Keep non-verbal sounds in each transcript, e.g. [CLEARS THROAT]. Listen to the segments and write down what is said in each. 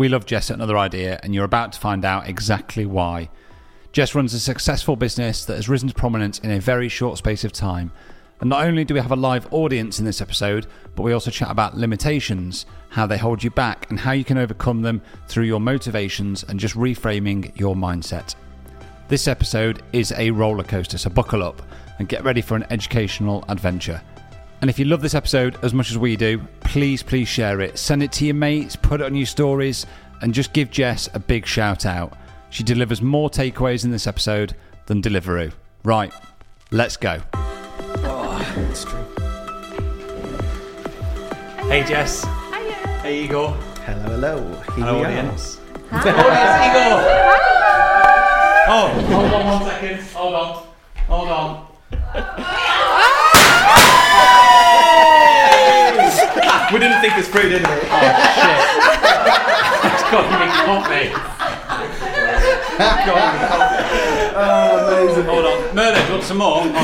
We love Jess at Another Idea, and you're about to find out exactly why. Jess runs a successful business that has risen to prominence in a very short space of time. And not only do we have a live audience in this episode, but we also chat about limitations, how they hold you back, and how you can overcome them through your motivations and just reframing your mindset. This episode is a roller coaster, so buckle up and get ready for an educational adventure. And if you love this episode as much as we do, please, please share it. Send it to your mates, put it on your stories, and just give Jess a big shout out. She delivers more takeaways in this episode than Deliveroo. Right, let's go. Oh, hey Jess. Hey Igor. Hello, hello. Here Hello we are. audience. audience Igor. Oh, hold on one second. Hold on. Hold on. [LAUGHS] We didn't think this through, didn't we? Oh, it's got to be coffee. Oh, amazing. Hold on. Merlin, do you want some more? Oh, no.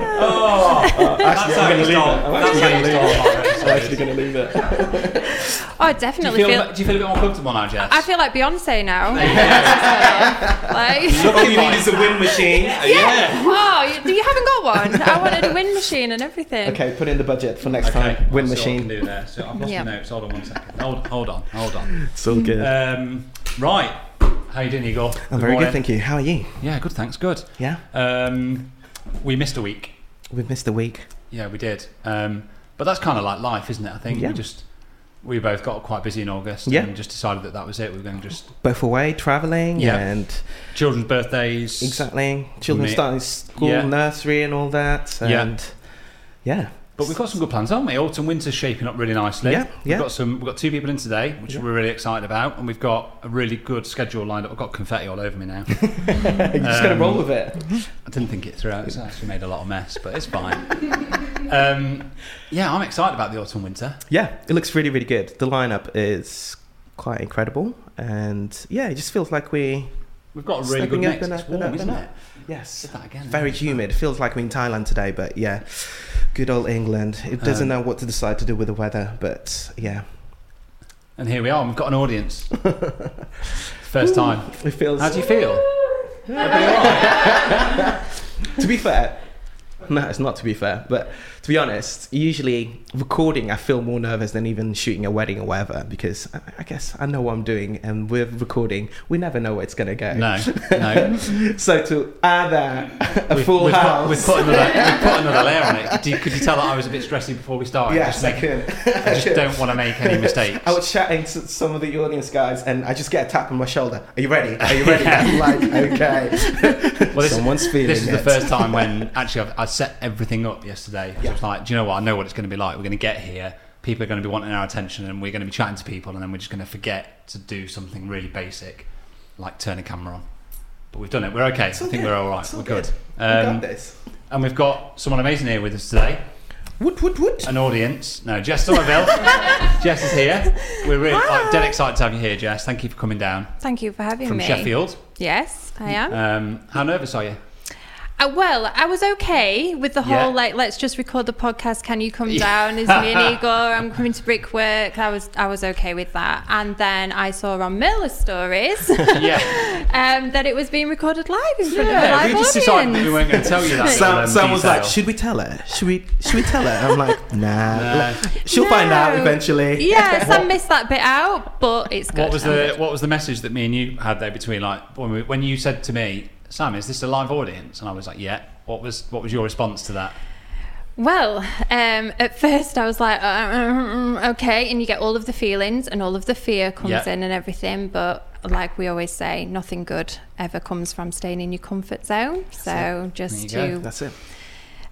Oh, that's I'm how gonna you leave it. I'm That's how you actually gonna start. I'm actually going to leave it. Oh, [LAUGHS] I Do you, definitely feel, feel. do you feel a bit more comfortable now, Jess? I feel like Beyonce now. [LAUGHS] like, All you need is a wind machine. yeah. oh, you, you haven't got one. I wanted a wind machine and everything. Okay, put in the budget for next Okay. time. Wind I'll see I can machine. do there. So I've lost Yeah. my notes. Hold on one second. Hold, hold on. Hold on. It's all good. Um, right. How you doing, Igor? I'm very good, thank you. How are you? Yeah, good. Thanks. Good. Yeah? Um, we missed a week. We've missed a week. Yeah, we did. Um, but that's kind of like life, isn't it? I think Yeah. we just we both got quite busy in August Yeah. and just decided that that was it. We were going to just Both away, travelling, Yeah. and children's birthdays. exactly. Children starting school, Yeah. nursery, and all that. Yeah. And yeah. But we've got some good plans, haven't we? Autumn, winter's shaping up really nicely. Yeah, yeah. We've got some. We've got two people in today, which Yeah. we're really excited about, and we've got a really good schedule lined up. I've got confetti all over me now. [LAUGHS] You're just going to Um, roll with it. I didn't think it through. It's actually made a lot of mess, but it's fine. [LAUGHS] um, yeah, I'm excited about the autumn winter. Yeah, it looks really, really good. The lineup is quite incredible. And yeah, it just feels like we. We've got a really good mix. It's warm, up isn't it? Yes. Again. Very humid. Feels like we're in Thailand today, but yeah, good old England. It doesn't Um, know what to decide to do with the weather, but yeah, And here we are. We've got an audience. First time. it feels. How do you feel? [LAUGHS] [LAUGHS] to be fair, no, it's not to be fair, but to be honest, usually recording, I feel more nervous than even shooting a wedding or whatever because I, I guess I know what I'm doing, and with recording, we never know where it's gonna go. No, no. [LAUGHS] so to add that, a We've- full we've house. Put, we've, put another, [LAUGHS] we've put another layer on it. Could you, could you tell that I was a bit stressy before we started? Yes, just I can. I just don't want to make any [LAUGHS] mistakes. I was chatting to some of the audience guys, and I just get a tap on my shoulder. Are you ready? Are you ready? I'm like, okay. Well, this, Someone's feeling This is the first time when actually I've, I set everything up yesterday. I was like, do you know what? I know what it's going to be like. We're going to get here. People are going to be wanting our attention, and we're going to be chatting to people, and then we're just going to forget to do something really basic, like turn a camera on. but we've done it. We're okay. I think good. we're all right. All we're good. good. We Um, got this. and we've got someone amazing here with us today. Wood, wood, wood. An audience. No, Jess Somerville. [LAUGHS] Jess is here. We're really like, dead excited to have you here, Jess. Thank you for coming down Thank you for having me. from me. Sheffield. Yes, I am. Um, how nervous are you? Uh, well, I was okay with the Yeah. whole like, let's just record the podcast. Can you come down? Is me and [LAUGHS] Igor? I'm coming to Brickwork. I was I was okay with that. And then I saw on Miller's stories [LAUGHS] Yeah. um, that it was being recorded live in front of a Yeah, live we just audience. decided we weren't going to tell you that. Sam, um, Sam was like, "Should we tell her? Should we? Should we tell her?" I'm like, "Nah, Nah. she'll find out eventually." Yeah, Sam missed that bit out, but it's good. What was I'm the good. What was the message that me and you had there between like when we, when you said to me, Sam, is this a live audience? And I was like, yeah. What was What was your response to that? Well, um, at first I was like, uh, uh, okay, and you get all of the feelings and all of the fear comes Yeah. in and everything, but like we always say, nothing good ever comes from staying in your comfort zone. So just There you go. to That's it.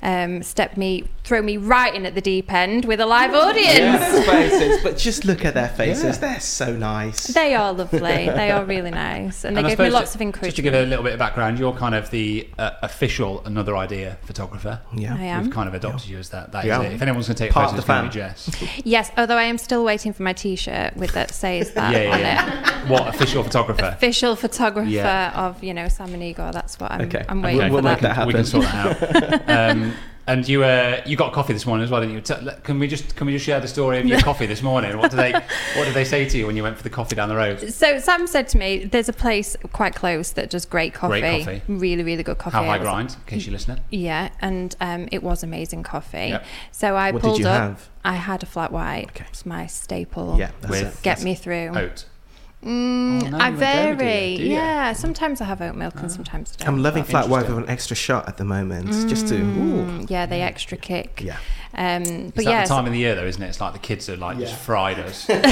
Um, step me, throw me right in at the deep end with a live audience. Yes, faces, but just look at their faces. Yeah. They're so nice. They are lovely. [LAUGHS] They are really nice, and they And gave me lots ju- of encouragement. Just to give a little bit of background, you're kind of the uh, official another idea photographer. yeah. I am. We've kind of adopted you as that. That is Yeah. it. If anyone's going to take Part photos, of the it's going to be Jess. [LAUGHS] Yes, although I am still waiting for my T-shirt with that says that yeah, on yeah, it. what official photographer? official photographer Yeah. of you know Sam and Igor. That's what I'm. Okay. I'm Okay. waiting We'll for make that. that We can sort that out. [LAUGHS] um, and you, uh, you got coffee this morning as well, didn't you? T- Can we just can we just share the story of your [LAUGHS] coffee this morning? What did they What did they say to you when you went for the coffee down the road? So Sam said to me, "There's a place quite close that does great coffee, Great coffee. really, really good coffee." How high grind? In case you're listening. Yeah, and um, it was amazing coffee. Yep. So I What did pulled you up. have? I had a flat white. Okay. It's my staple. Yeah, that's With- it. Get That's me through. Oat. Mm, Oh, I you dairy, vary. you? Yeah, sometimes I have oat milk and sometimes I don't. I'm loving Oh, flat white with an extra shot at the moment, just to. Ooh. Mm, yeah, the extra kick. Yeah. Um, Is but that yeah, the time of the year though, isn't it? It's like the kids are like just Yeah. fried us. [LAUGHS] like,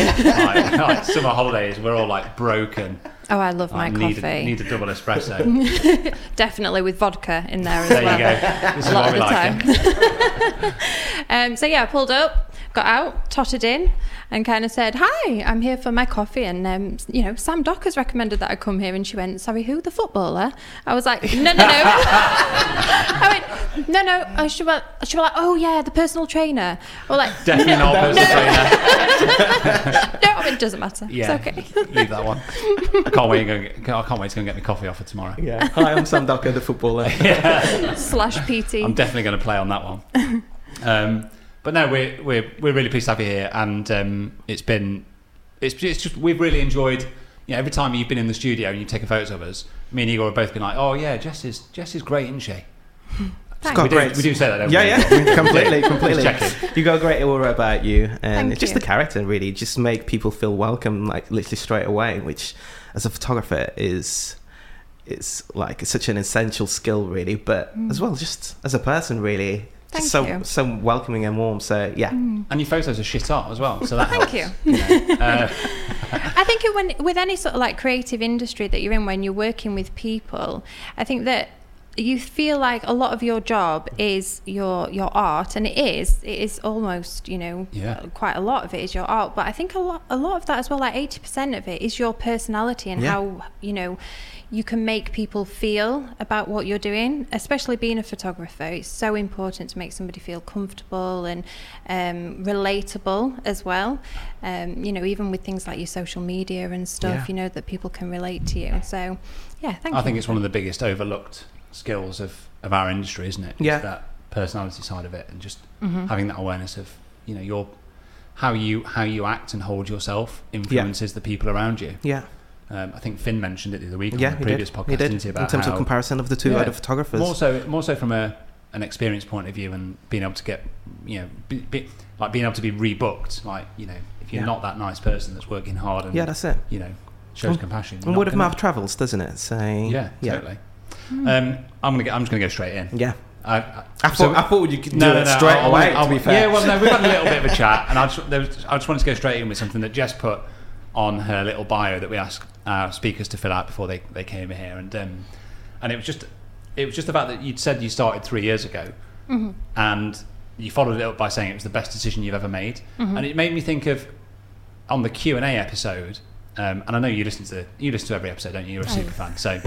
like summer holidays, we're all like broken. Oh, I love my Like, need, coffee. A, need a double espresso. [LAUGHS] Definitely with vodka in there as there well. There you go. This is a lot what we of the like. time. [LAUGHS] um, so yeah, I pulled up, got out, tottered in, and kind of said, "Hi, I'm here for my coffee." And um, you know, Sam Dock has recommended that I come here, and she went, "Sorry, who? The footballer?" I was like, "No, no, no." [LAUGHS] I went, "No, no." Oh, she was, she was like, "Oh yeah, the personal trainer." Or like, Definitely not a personal trainer. "No, it doesn't matter. Yeah, It's okay." leave that one. I can't wait. To go, I can't wait to go and get my coffee offer tomorrow. Yeah. Hi, I'm Sam Docker, the footballer. [LAUGHS] Slash PT. I'm definitely going to play on that one. Um, but no, we're we're we're really pleased to have you here, and um, it's been it's it's just we've really enjoyed. You know, every time you've been in the studio and you've taken photos of us, me and Igor have both been like, "Oh yeah, Jess is Jess is great, isn't she?" [LAUGHS] Thanks. got we, do, we do say that, don't Yeah, we? [LAUGHS] yeah, completely, completely. Just checking. You got a great aura about you, and Thank it's just you. the character really. Just make people feel welcome, like literally straight away. Which, as a photographer, is it's like it's such an essential skill, really. But as well, just as a person, really, Mm. Thank so you. so welcoming and warm. So yeah, And your photos are shit art as well, so that Thank helps. you. you. know. [LAUGHS] Uh, I think when with any sort of like creative industry that you're in, when you're working with people, I think that you feel like a lot of your job is your your art, and it is. It is almost you know Yeah. quite a lot of it is your art, but I think a lot a lot of that as well, like eighty percent of it is your personality and Yeah. how you know. You can make people feel about what you're doing, especially being a photographer. It's so important to make somebody feel comfortable and um, relatable as well. Um, you know, even with things like your social media and stuff, Yeah. you know, that people can relate to you. So, yeah, thank you. I think it's one of the biggest overlooked skills of, of our industry, isn't it? Just Yeah. that personality side of it, and just Mm-hmm. having that awareness of you know your how you how you act and hold yourself influences the people around you. yeah, Um, I think Finn mentioned it the other week yeah. on the previous did. podcast, he did. didn't he? In terms how, of comparison of the two Yeah. other photographers. more so more so from a an experience point of view and being able to get you know be, be, like being able to be rebooked. Like you know, if you're Yeah. not that nice person that's working hard and yeah, that's it. you know shows compassion. And word of mouth travels, doesn't it? So Yeah, yeah, totally. Um, I'm gonna get. I'm just gonna go straight in. yeah. I, I thought so- I thought you could no, do no, it no, straight I'll- away. I'll- to be fair, Yeah, well, no, we've had a little bit of a [LAUGHS] chat, and I just, there was, I just wanted to go straight in with something that Jess put on her little bio that we asked our speakers to fill out before they, they came here, and um, and it was just it was just the fact that you'd said you started three years ago, and you followed it up by saying it was the best decision you've ever made, and it made me think of on the Q and A episode Um, and I know you listen to you listen to every episode, don't you? You're a super fan. So, [LAUGHS] [LAUGHS]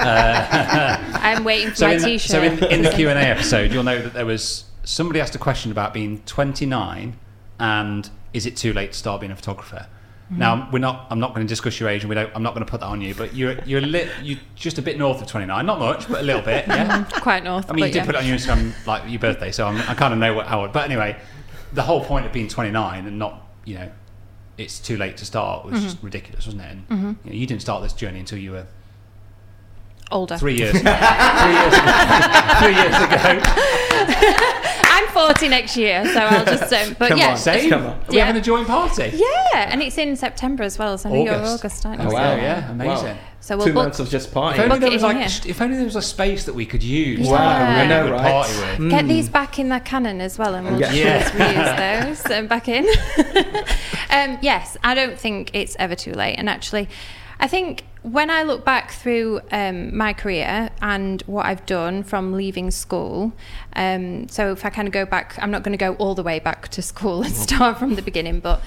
I'm waiting for so my in, the, t-shirt. so in, in the [LAUGHS] Q and A episode, you'll know that there was somebody asked a question about being 29 and is it too late to start being a photographer? Mm-hmm. Now we're not. I'm not going to discuss your age, and we don't. I'm not going to put that on you. But you're you're lit. You're just a bit north of 29. Not much, but a little bit. Yeah. Quite north. I mean, you did yeah. put it on your Instagram like your birthday, so I'm, I kind of know what how. But anyway, the whole point of being 29 and not, you know, it's too late to start was Mm-hmm. just ridiculous, wasn't it? And you, know, you didn't start this journey until you were older. three years. [LAUGHS] three years ago. three years ago. I'm 40 next year, so I'll just. Um, but Come yeah, on. Same. Come on. Are we Yeah. having a joint party? yeah, and it's in September as well. So I think you're August. August, aren't Oh, you? wow. So- yeah, amazing. So we'll Two book. months of just If only, Book there was like, here. if only there was a space that we could use Wow, to have a I really know, good right? party with. Get these back in the canon as well, and we'll Yeah. just Yeah. reuse those um, back in. [LAUGHS] um, yes, I don't think it's ever too late. And actually, I think when I look back through um, my career and what I've done from leaving school, um, so if I kind of go back, I'm not going to go all the way back to school and start from the beginning, but.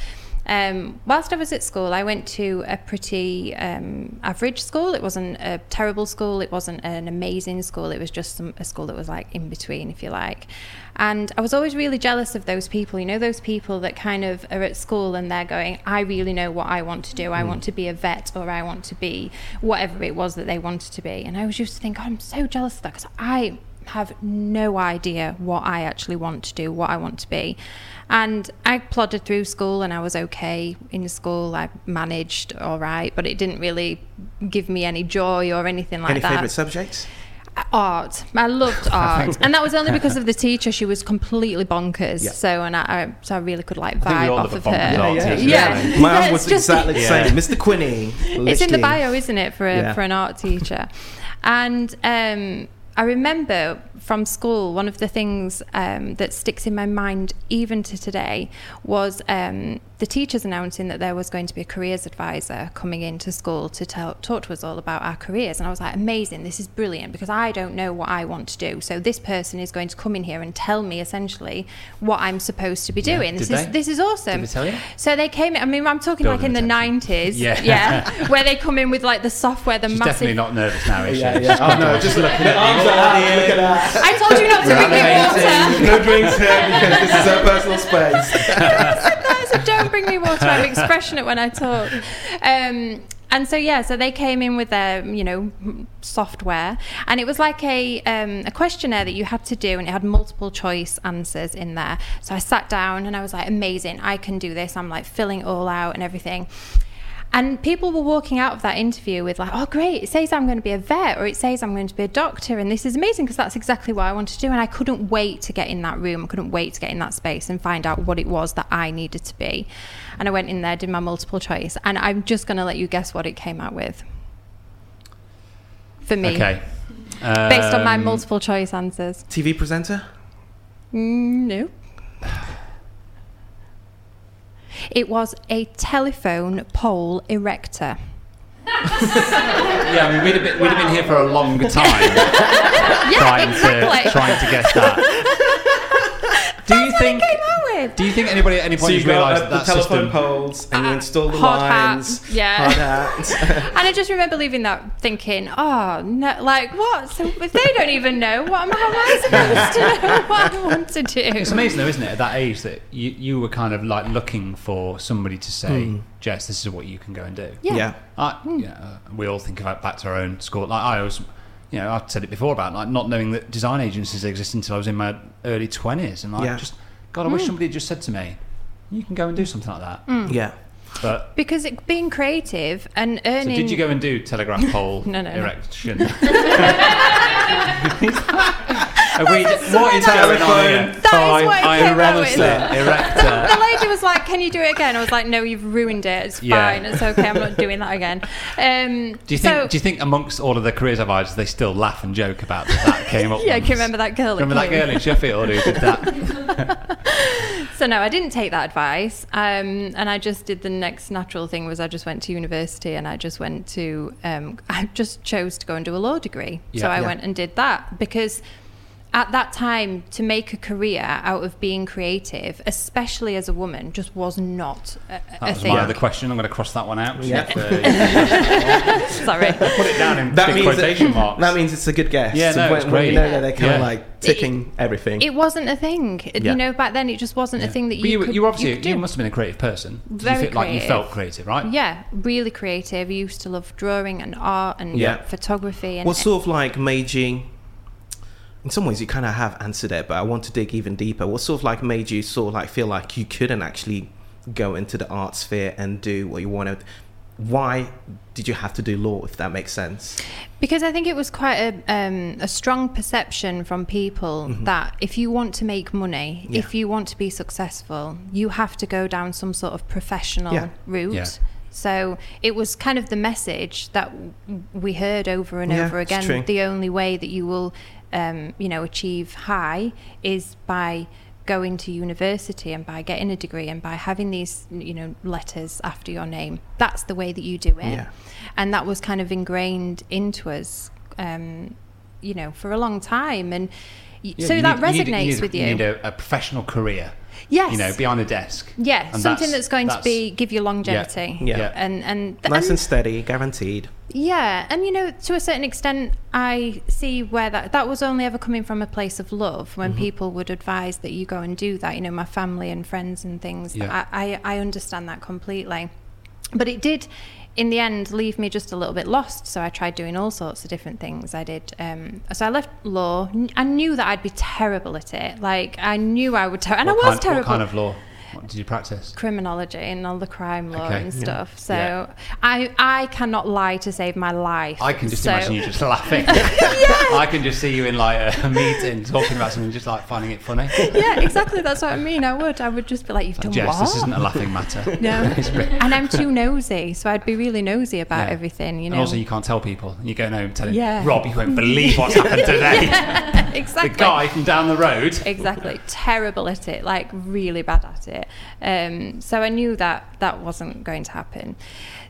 Um, whilst I was at school, I went to a pretty um, average school. It wasn't a terrible school. It wasn't an amazing school. It was just some, a school that was like in between, if you like. And I was always really jealous of those people. You know, those people that kind of are at school and they're going, I really know what I want to do. I hmm. want to be a vet or I want to be whatever it was that they wanted to be. And I was used to think, oh, I'm so jealous of that because I have no idea what I actually want to do, what I want to be. And I plodded through school and I was okay in school. I managed all right, but it didn't really give me any joy or anything like Any that. favourite subjects? Art. I loved [LAUGHS] art, and that was only because of the teacher. She was completely bonkers. Yeah. So, and I, I, so I really could like think we vibe all off of her. art Yeah, teacher, yeah. don't we? [LAUGHS] Mine was just- exactly the same. Mr. Quinney. It's in the bio, isn't it, for a, Yeah. for an art teacher? And um, I remember from school, one of the things um, that sticks in my mind even to today was um, the teachers announcing that there was going to be a careers advisor coming into school to tell, talk to us all about our careers. And I was like, amazing, this is brilliant because I don't know what I want to do. So this person is going to come in here and tell me essentially what I'm supposed to be doing. Did This is they? this is awesome. Did they tell you? So they came in, I mean, I'm talking Building like in the 90s. Yeah. Yeah. [LAUGHS] where they come in with like the software, the She's massive. definitely not nervous now, is she? Yeah, yeah. Oh no, just looking at Arms the out, Look at that. I told you not to bring me water. No drinks here because this is her personal space. [LAUGHS] I said, don't bring me water. I'm expressionate when I talk. Um, and so yeah, so they came in with their, you know, software, and it was like a um, a questionnaire that you had to do, and it had multiple choice answers in there. So I sat down and I was like, amazing, I can do this. I'm like filling it all out and everything. And people were walking out of that interview with like, oh great, it says I'm going to be a vet or it says I'm going to be a doctor and this is amazing because that's exactly what I want to do. And I couldn't wait to get in that room. I couldn't wait to get in that space and find out what it was that I needed to be. And I went in there, did my multiple choice, and I'm just going to let you guess what it came out with. For me, Okay. based on my Um, multiple choice answers. TV presenter? Mm, no. It was a telephone pole erector. Yeah, I mean, we'd have been, we'd have been here for a long [LAUGHS] time trying exactly. to trying to guess that. Do you think? it came out with. Do you think anybody at any So point you has got realised that the that telephone system? poles and you Uh, install the hard hat, lines. yeah. Hard hat. [LAUGHS] And I just remember leaving that thinking, oh, no, like what? So if they don't even know, what am how am I supposed to know [LAUGHS] what I want to do? It's amazing though, isn't it? At that age, that you you were kind of like looking for somebody to say, "Jess, this is what you can go and do." Yeah. yeah. I, you know, uh, we all think about back to our own school. Like I was, you know, I've said it before about like not knowing that design agencies exist until I was in my early twenties, and like Yeah. just God, I wish hmm. somebody had just said to me, "You can go and do something like that." Hmm. Yeah. But Because it, being creative and so earning. did you go and do telegraph pole [LAUGHS] No, no, no. [LAUGHS] [LAUGHS] erection? Are we, what is going on here? That is what it I came out honestly, with. [LAUGHS] The erector. lady was like, "Can you do it again?" I was like, "No, you've ruined it. It's Yeah. fine. It's okay. I'm not doing that again." Um, Do you think? So, do you think amongst all of the careers I've had, they still laugh and joke about that? That came up. [LAUGHS] yeah, I once? can remember that girl. that Remember that came. girl in Sheffield who did that? [LAUGHS] So no, I didn't take that advice, um, and I just did the next natural thing was I just went to university and I just went to um, I just chose to go and do a law degree. so I Yeah. went and did that because at that time to make a career out of being creative, especially as a woman, just was not a, a was thing. my other question. I'm going to cross that one out. Yeah. [LAUGHS] Sorry. Put it down in That big means quotation that, [LAUGHS] marks. that means it's a good guess. Yeah, no, when, it's when you great. know that they're kind Yeah. of like ticking everything. It wasn't a thing. Yeah. You know, back then it just wasn't a thing that But you, you, could. you obviously could you, must have been a creative person. Very you feel like you felt creative, right? Yeah, really creative. I used to love drawing and art and Yeah. photography. And what sort of like made you? In some ways, you kind of have answered it, but I want to dig even deeper. What sort of like made you sort of like feel like you couldn't actually go into the art sphere and do what you wanted? Why did you have to do law? If that makes sense. Because I think it was quite a, um, a strong perception from people that if you want to make money, Mm-hmm. Yeah. if you want to be successful, you have to go down some sort of professional Yeah. route. Yeah. So it was kind of the message that we heard over and Yeah, over again. The only way that you will, um, you know, achieve high is by going to university and by getting a degree and by having these, you know, letters after your name. That's the way that you do it Yeah. and that was kind of ingrained into us um, you know for a long time and y Yeah, so that need- you resonates need, you need, with you you, need a, a professional career. Yes You know, behind a desk. yeah And something that's, going to be give you longevity Yeah. Yeah. and and Nice and- and steady, guaranteed. yeah, and you know, to a certain extent, I see where that that was only ever coming from a place of love. When mm-hmm. people would advise that you go and do that, you know, my family and friends and things. Yeah. I, I I understand that completely, but it did, in the end, leave me just a little bit lost. So I tried doing all sorts of different things. I did. Um, so I left law. I knew that I'd be terrible at it. Like I knew I would, ter- and what I was kind, terrible What kind of law? What did you practice? criminology and all the crime law Okay. and Yeah. stuff. So Yeah. I I cannot lie to save my life. I can just So- imagine you just [LAUGHS] laughing. I can just see you in like a, a meeting talking about something, just like finding it funny. yeah, exactly. That's what I mean. I would. I would just be like, "You've done Jess, what?" this isn't a laughing matter. [LAUGHS] no, [LAUGHS] and I'm too nosy, so I'd be really nosy about Yeah. everything. You know. And also, you can't tell people. You go home telling Yeah. Rob, you won't believe what's happened today. exactly. The guy from down the road. Exactly. Terrible at it. Like really bad at it. Um, so I knew that that wasn't going to happen.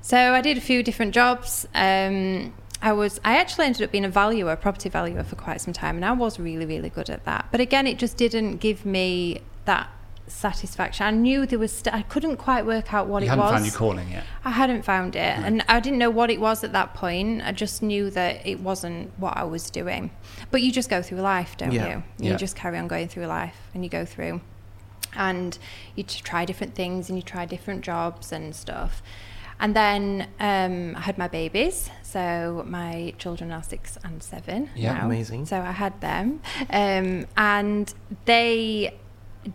So I did a few different jobs. Um, I was I actually ended up being a valuer, a property valuer for quite some time, and I was really really good at that. But again, it just didn't give me that satisfaction. I knew there was st- I couldn't quite work out what You it hadn't was. found your calling yet. I hadn't found it, and I didn't know what it was at that point. I just knew that it wasn't what I was doing. But you just go through life, don't Yeah. you? You Yeah. just carry on going through life, and you go through, and you try different things, and you try different jobs and stuff. And then um, I had my babies, so my children are six and seven. Yeah, now. amazing. So I had them, um, and they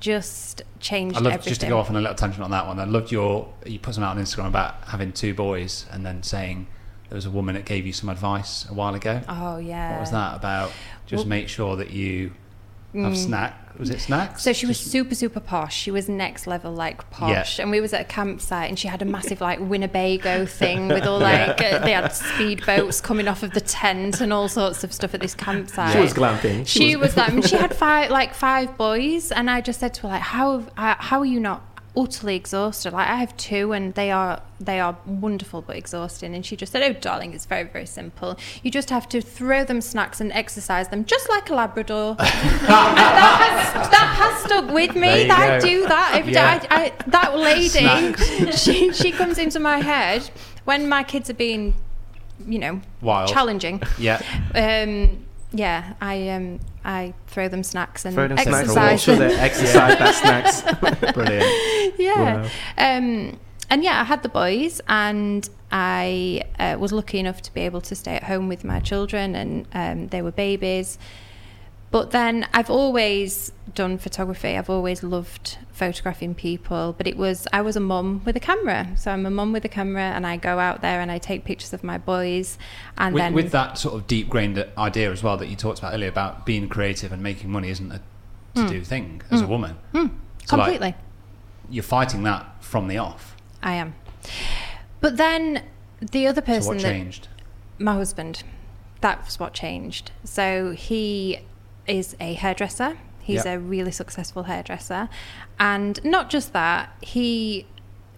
just changed I love everything. just to go off on a little tangent on that one. I loved your you put something out on Instagram about having two boys and then saying there was a woman that gave you some advice a while ago. Oh yeah. What was that about? Just Well- make sure that you have snack. Was it snacks? So she was Just- super, super posh. She was next level, like posh. Yeah. And we was at a campsite, and she had a massive like Winnebago thing with all like uh, they had [LAUGHS] speedboats coming off of the tent and all sorts of stuff at this campsite. She was glamping. She, was, that. I mean, she had [LAUGHS] five, like five boys, and I just said to her, like, how, uh, how are you not utterly exhausted? Like, I have two, and they are, they are wonderful but exhausting. And she just said, oh, darling, it's very, very simple. You just have to throw them snacks and exercise them, just like a Labrador. [LAUGHS] and that has, that has stuck with me. That I do that every day. Yeah. I, I, that lady, she, she comes into my head when my kids are being, you know, Wild. challenging. Yeah. Um, yeah, I um, I throw them snacks and Throw them [LAUGHS] exercise. Sure them. they exercise [LAUGHS] that snacks. [LAUGHS] Brilliant. yeah. Um, and yeah, I had the boys, and I uh, was lucky enough to be able to stay at home with my children, and um, they were babies. But then I've always done photography. I've always loved photographing people. But it was I was a mum with a camera, so I'm a mum with a camera, and I go out there and I take pictures of my boys, and With, then with that sort of deep grained idea as well that you talked about earlier about being creative and making money isn't a to do thing as a woman. So, like, Hmm. completely. you're fighting that from the off. I am. But then the other So person what that changed? my husband, that was what changed. So he is a hairdresser. He's Yep. a really successful hairdresser. And not just that, he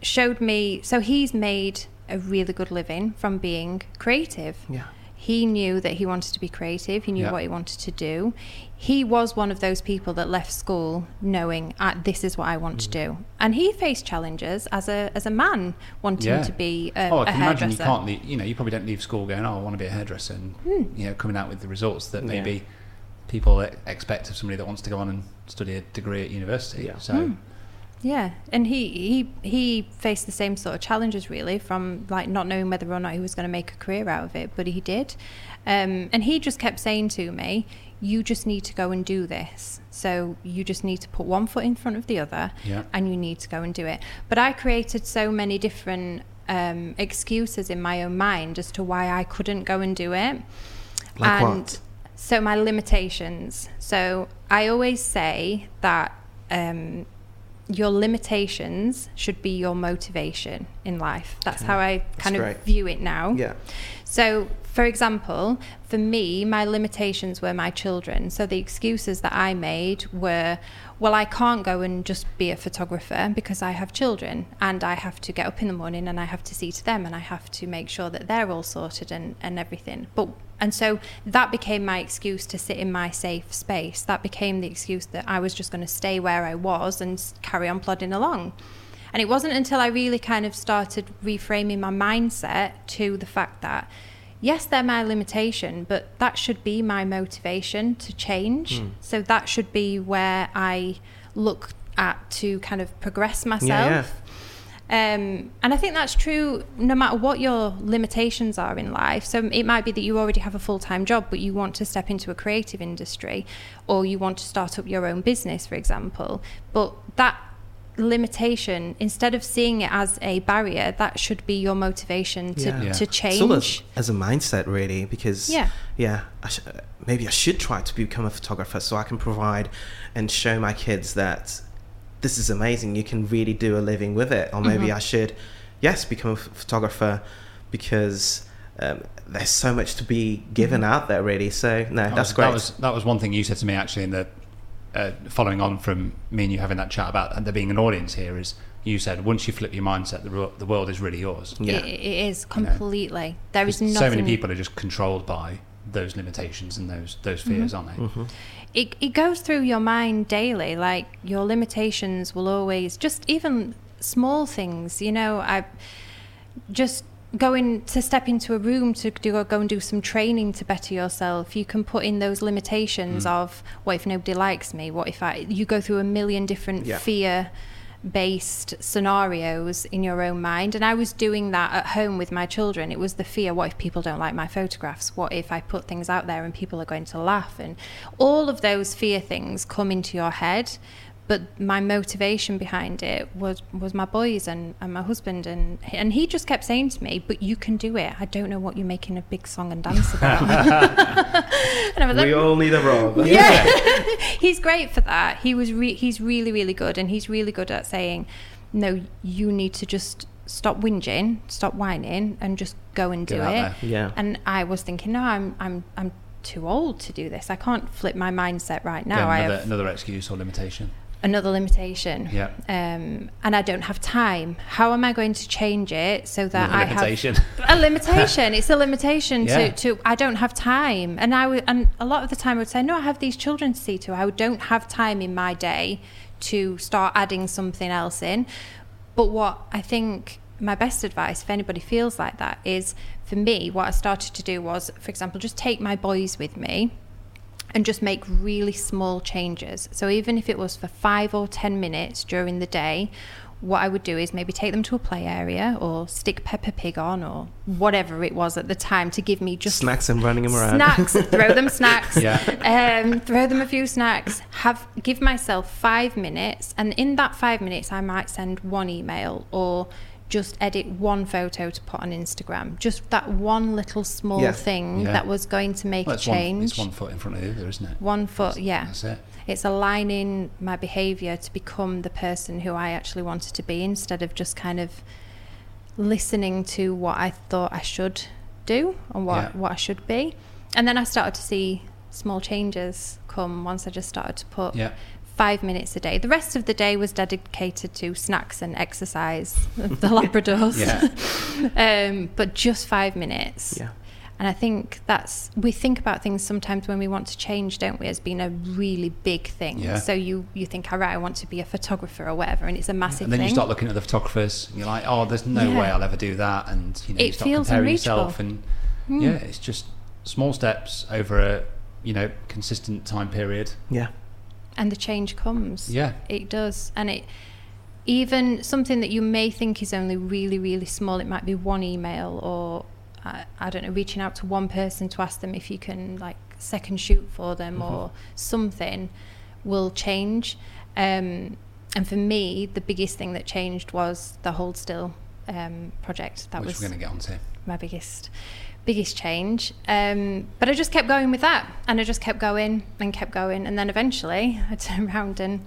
showed me so he's made a really good living from being creative. Yeah. He knew that he wanted to be creative. He knew Yeah. what he wanted to do. He was one of those people that left school knowing ah, this is what I want to Mm. do, and he faced challenges as a as a man wanting to be a, oh, I a can imagine you hairdresser. can't leave, you know, you probably don't leave school going, oh, I want to be a hairdresser and, Hmm. you know, coming out with the results that Yeah. Maybe people expect of somebody that wants to go on and study a degree at university. Yeah. So, Hmm. Yeah, and he he he faced the same sort of challenges really from like not knowing whether or not he was going to make a career out of it, but he did. Um, and he just kept saying to me, "You just need to go and do this. So you just need to put one foot in front of the other, Yeah. and you need to go and do it." But I created so many different um, excuses in my own mind as to why I couldn't go and do it. Like and what? So my limitations. So I always say that um, your limitations should be your motivation in life. That's how I kind of great. view it now. Yeah. So, for example, for me, my limitations were my children. So the excuses that I made were, well, I can't go and just be a photographer because I have children and I have to get up in the morning and I have to see to them and I have to make sure that they're all sorted and, and everything. But and so that became my excuse to sit in my safe space. That became the excuse that I was just going to stay where I was and carry on plodding along. And it wasn't until I really kind of started reframing my mindset to the fact that, yes, they're my limitation, but that should be my motivation to change. So that should be where I look at to kind of progress myself. Yeah, Um, and I think that's true no matter what your limitations are in life. So it might be that you already have a full time job, but you want to step into a creative industry or you want to start up your own business, for example. But that limitation, instead of seeing it as a barrier, that should be your motivation to, Yeah. Yeah. to It's all as, change. as a mindset, really, because Yeah. yeah, I sh- maybe I should try to become a photographer so I can provide and show my kids that this is amazing. You can really do a living with it, or maybe Mm-hmm. I should, yes, become a photographer because um, there's so much to be given out there, really. So no, That that's was, great. That was that was one thing you said to me actually in the uh, following on from me and you having that chat about there being an audience here is you said once you flip your mindset the, ro- the world is really yours. yeah. It, it is completely. There is 'Cause nothing. So many people are just controlled by those limitations and those those fears, aren't they? Mm-hmm. it, it goes through your mind daily like your limitations will always just even small things you know i just going to step into a room to do go and do some training to better yourself you can put in those limitations mm. of what if nobody likes me? What if i you go through a million different Yeah. fear based scenarios in your own mind. And i was doing that at home with my children. It was the fear what if people don't like my photographs? What if i put things out there and people are going to laugh? And all of those fear things come into your head but my motivation behind it was was my boys and, and my husband and and he just kept saying to me but you can do it i don't know what you're making a big song and dance about [LAUGHS] [LAUGHS] and I was we like, all need a role. yeah. [LAUGHS] he's great for that. He was re- he's really really good and he's really good at saying no you need to just stop whinging, stop whining and just go and Get do it. there. Yeah. And I was thinking no I'm I'm I'm too old to do this. I can't flip my mindset right now. I another, have another excuse or limitation. Another limitation. Yeah. Um, and I don't have time. How am I going to change it so that I limitation. have a limitation? It's a limitation Yeah. to, to I don't have time. And I would, and a lot of the time I would say, no, I have these children to see to. I don't have time in my day to start adding something else in. But what I think my best advice, if anybody feels like that, is for me, what I started to do was, for example, just take my boys with me and just make really small changes. So even if it was for five or 10 minutes during the day, what I would do is maybe take them to a play area or stick Peppa Pig on or whatever it was at the time to give me just Snacks and running them around. snacks [LAUGHS] throw them snacks Yeah. um, throw them a few snacks have give myself five minutes and in that five minutes i might send one email or just edit one photo to put on instagram just that one little small Yeah. thing Yeah. that was going to make Well, a it's, one, change it's one foot in front of the other, isn't it? one foot yeah That's it. it's aligning my behavior to become the person who i actually wanted to be instead of just kind of listening to what i thought i should do and what, Yeah. what i should be and then i started to see small changes come once i just started to put Yeah. Five minutes a day the rest of the day was dedicated to snacks and exercise of [LAUGHS] the labradors [LAUGHS] um, but just five minutes Yeah. And I think that's we think about things sometimes when we want to change, don't we, as being a really big thing. Yeah. So you you think, all right, I want to be a photographer or whatever, and it's a massive And then thing. you start looking at the photographers, and you're like, oh, there's no Yeah. way I'll ever do that. And you know, you It start feels comparing yourself, and unreachable. Hmm. yeah, it's just small steps over a you know consistent time period. Yeah. And the change comes. Yeah. it does, and it even something that you may think is only really really small. It might be one email or uh, I don't know, reaching out to one person to ask them if you can like second shoot for them Mm-hmm. or something will change. Um, and for me, the biggest thing that changed was the Hold Still um, project. That which was we're going to get onto. my biggest biggest change um, but i just kept going with that and i just kept going and kept going and then eventually i turned around and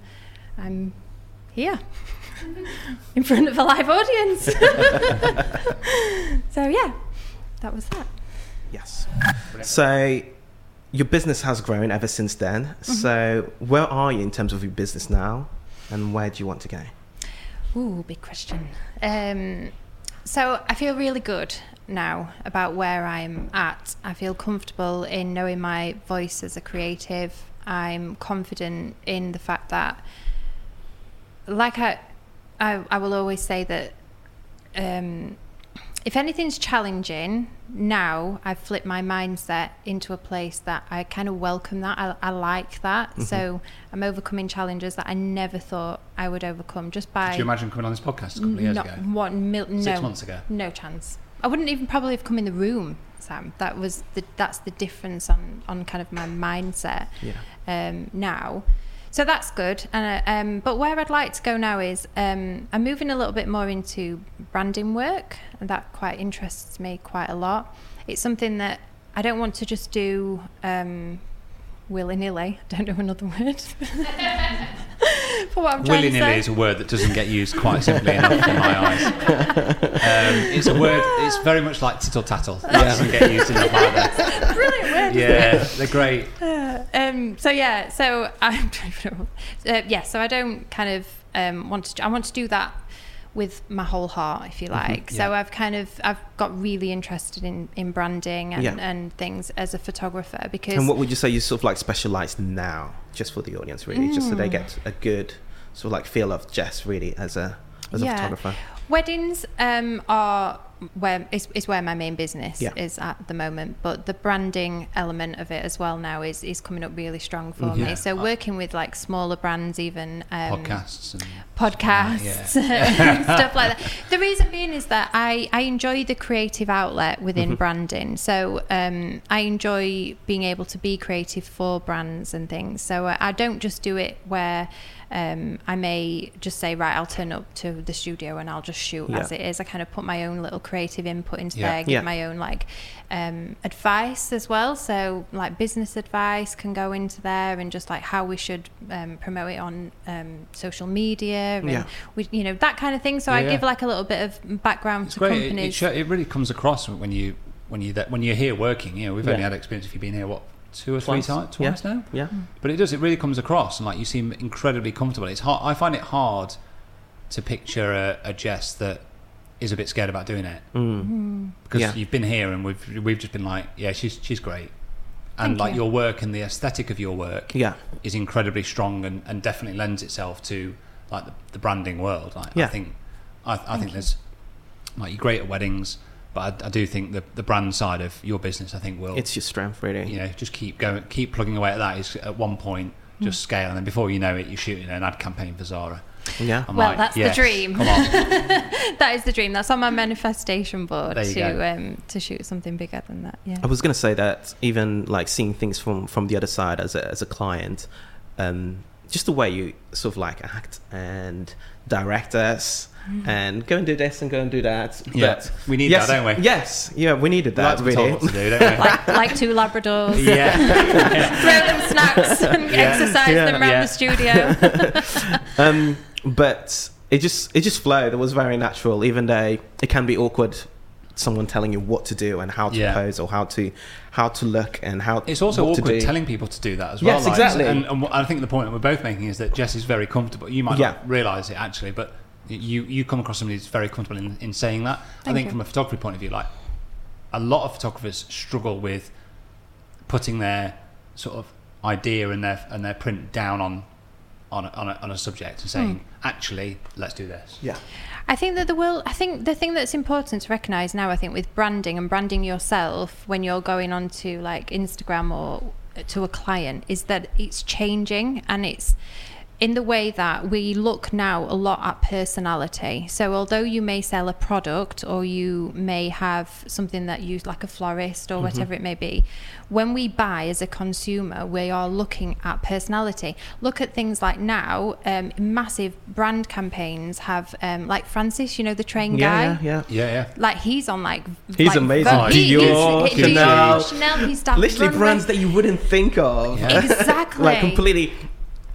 i'm here [LAUGHS] in front of a live audience [LAUGHS] so yeah that was that Yes. So your business has grown ever since then. So where are you in terms of your business now, and where do you want to go? Ooh, big question. Um, so I feel really good now about where I'm at. I feel comfortable in knowing my voice as a creative. I'm confident in the fact that, like I, I, I will always say that um, if anything's challenging, now I've flipped my mindset into a place that I kind of welcome that. I, I like that. So I'm overcoming challenges that I never thought I would overcome just by. Could you imagine coming on this podcast a couple of years ago? one mil- no, Six months ago? No chance. I wouldn't even probably have come in the room, Sam. That was the that's the difference on on kind of my mindset Yeah. um, now. So that's good. And uh, um, but where I'd like to go now is um, I'm moving a little bit more into branding work, and that quite interests me quite a lot. It's something that I don't want to just do um, willy nilly. I don't know another word [LAUGHS] for what I'm trying Willy nilly is a word that doesn't get used quite simply enough in my [LAUGHS] eyes. Um, it's a word. It's very much like tittle tattle. It doesn't get used enough either. [LAUGHS] Brilliant word. Yeah, they're great. um, so yeah, so I'm trying to remember. uh, yeah, so I don't kind of um, want to. I want to do that with my whole heart, if you like. So Mm-hmm. yeah. I've kind of I've got really interested in in branding and, Yeah. and things as a photographer because And what would you say you sort of like specialize now, just for the audience, really, just Mm. so they get a good sort of like feel of Jess really as a as a photographer. Weddings um, are where is, is where my main business Yeah. is at the moment, but the branding element of it as well now is is coming up really strong for Mm-hmm. Yeah. me. So working with like smaller brands, even um, Podcasts and podcasts [LAUGHS] and stuff like that. The reason being is that I, I enjoy the creative outlet within Mm-hmm. branding. So um, I enjoy being able to be creative for brands and things. So I, I don't just do it where um, I may just say, right, I'll turn up to the studio and I'll just shoot Yeah. as it is. I kind of put my own little creative input into Yeah. there, give Yeah. my own like um, advice as well. So like business advice can go into there and just like how we should um, promote it on um, social media and Yeah. we, you know that kind of thing. So Yeah, I yeah. give like a little bit of background It's to great. It, it, it really comes across when you when you that when you're here working. You know, we've only had experience if you've been here what two or Twice. three times, Yeah. now. Yeah. But it does. It really comes across, and like you seem incredibly comfortable. It's hard. I find it hard to picture a, a Jess that is a bit scared about doing it Mm. because Yeah. you've been here and we've we've just been like, yeah, she's she's great, and Thank like you. your work and the aesthetic of your work Yeah. is incredibly strong and, and definitely lends itself to like the, the branding world. Like, Yeah. I think I, I think there's like you're great at weddings, but I, I do think the the brand side of your business, I think will It's your strength, really. you know just keep going, keep plugging away at that. Is at one point Hmm. just scale, and then before you know it, you're shooting an ad campaign for Zara. Yeah. I'm Well, like, that's the dream. Come on, [LAUGHS] that is the dream. That's on my manifestation board There you to go. um, to shoot something bigger than that. Yeah. I was gonna say that even like seeing things from from the other side as a as a client, um, just the way you sort of like act and direct us and go and do this and go and do that. Yeah, But we need yes, that, don't we? Yes, yeah, we needed we like that to really. told what to do, don't we? like, like two Labradors. yeah, [LAUGHS] Throw them snacks and exercise Yeah. them around Yeah. the studio. [LAUGHS] um, but it just it just flowed. It was very natural, even though it can be awkward. Someone telling you what to do and how to Yeah. pose or how to how to look and how It's also what to awkward do. telling people to do that as well. Yes, exactly. And, and I think the point that we're both making is that Jess is very comfortable. You might Yeah. not realise it actually, but you you come across somebody who's very comfortable in, in saying that. I think you. from a photography point of view, like a lot of photographers struggle with putting their sort of idea and their and their print down on on a, on a, on a subject and saying, Hmm. actually, let's do this. Yeah. I think that the will. I think the thing that's important to recognize now, I think, with branding and branding yourself when you're going onto like Instagram or to a client, is that it's changing and it's in the way that we look now a lot at personality. So although you may sell a product or you may have something that you like a florist or whatever it may be, when we buy as a consumer, we are looking at personality. Look at things like now, um, massive brand campaigns have um, like Francis, you know, the train Yeah, guy. yeah, yeah. Yeah, yeah. Like he's on like He's like, amazing. Vogue. He- Dior, he's- he- Chanel. Chanel. He's done Literally runway- brands that you wouldn't think of. Yeah. Exactly. [LAUGHS] like completely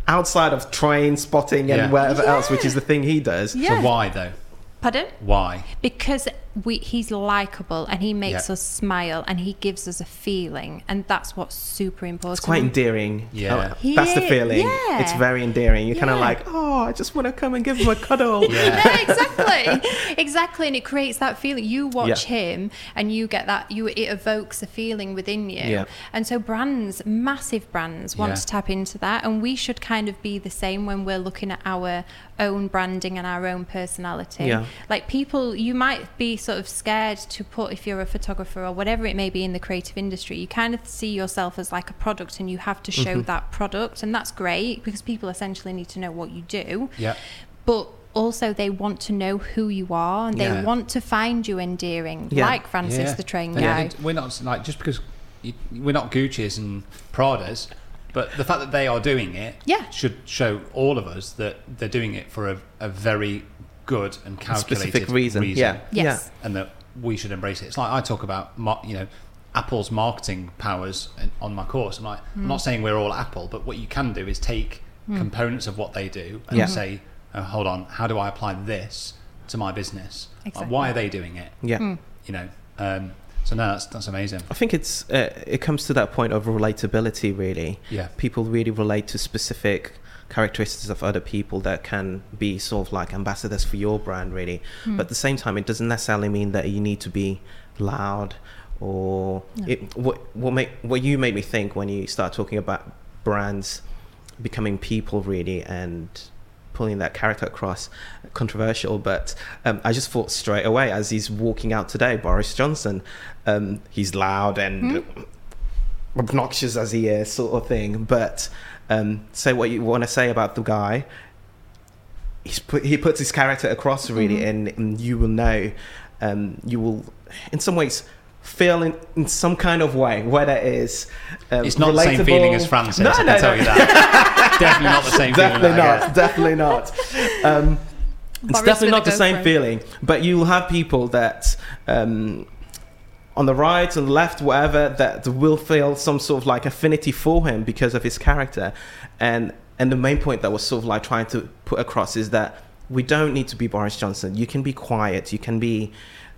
outside of train spotting and Yeah. whatever else, which is the thing he does. Yeah. So why though? Pardon? Why? because we he's likable and he makes Yeah. us smile and he gives us a feeling and that's what's super important It's quite endearing. Yeah. Oh, that's the feeling. yeah. It's very endearing. You're kind of like, oh, I just want to come and give him a cuddle. [LAUGHS] Yeah. yeah, [LAUGHS] exactly exactly and it creates that feeling you watch Yeah. him and you get that you it evokes a feeling within you Yeah. and so brands massive brands want Yeah. to tap into that and we should kind of be the same when we're looking at our own branding and our own personality Yeah. like people you might be sort of scared to put if you're a photographer or whatever it may be in the creative industry you kind of see yourself as like a product and you have to show Mm-hmm. that product and that's great because people essentially need to know what you do Yeah. but also they want to know who you are and they Yeah. want to find you endearing Yeah. like francis Yeah. the train And guy it- We're not like just because you, we're not Gucci's and Pradas, but the fact that they are doing it Yeah. should show all of us that they're doing it for a, a very good and calculated Specific reason. Yeah. yes and that we should embrace it. It's like I talk about, you know, Apple's marketing powers on my course. I'm like, I'm Hmm. not saying we're all Apple, but what you can do is take components of what they do and Yeah. say, oh, hold on, how do I apply this to my business? Like, why are they doing it? Yeah. Hmm. You know, um, so no, that's that's amazing. I think it's uh, it comes to that point of relatability. Really, Yeah. people really relate to specific characteristics of other people that can be sort of like ambassadors for your brand. Really, but at the same time, it doesn't necessarily mean that you need to be loud or it, what what make what you made me think when you start talking about brands becoming people really and pulling that character across controversial but um, i just thought straight away as he's walking out today boris johnson um, he's loud and obnoxious as he is sort of thing but um, say what you want to say about the guy he's put, he puts his character across really and, and you will know um, you will in some ways feel in, in some kind of way where that is um, It's not the same feeling as Francis. No, I can no, tell no. you that. [LAUGHS] definitely not the same definitely feeling. that I not get. definitely not um, it's definitely with not the same GoPro. feeling but you will have people that um, on the right and the left whatever that will feel some sort of like affinity for him because of his character and and the main point that was sort of like trying to put across is that we don't need to be Boris Johnson you can be quiet you can be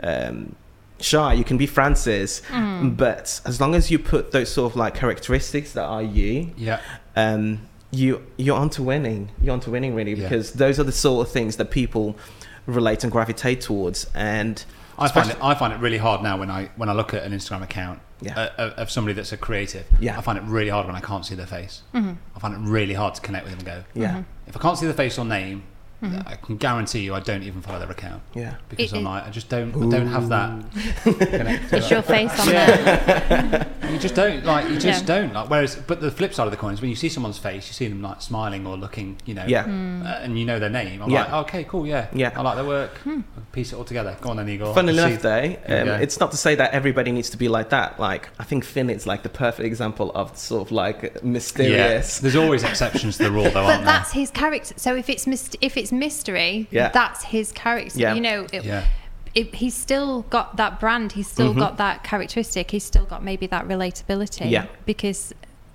um, shy you can be Francis Mm. but as long as you put those sort of like characteristics that are you Yeah. um, you you're onto winning. You're onto winning really Yeah. because those are the sort of things that people relate and gravitate towards. And I find it. I find it really hard now when I when I look at an Instagram account Yeah. uh, of, somebody that's a creative. Yeah. I find it really hard when I can't see their face. Mm-hmm. I find it really hard to connect with them. and Go. yeah, If I can't see the face or name, I can guarantee you I don't even follow their account yeah. because It- I'm like I just don't. I don't have that. connect to Is [LAUGHS] it. your face on there? [LAUGHS] You just don't like. You just Yeah. don't like. Whereas, but the flip side of the coin is when you see someone's face, you see them like smiling or looking, you know, Yeah. Uh, and you know their name. I'm Yeah. like, okay, cool, yeah, Yeah. I like their work. Hmm. Piece it all together. Go on then, Igor. Funnily Just enough, see- though, um, it's not to say that everybody needs to be like that. Like I think Finn is like the perfect example of sort of like yeah. mysterious. There's always exceptions to the rule, though, [LAUGHS] but aren't there? that's his character so if it's myst- if it's mystery Yeah. that's his character Yeah. you know it, Yeah. it, he's still got that brand he's still Mm-hmm. got that characteristic he's still got maybe that relatability Yeah. because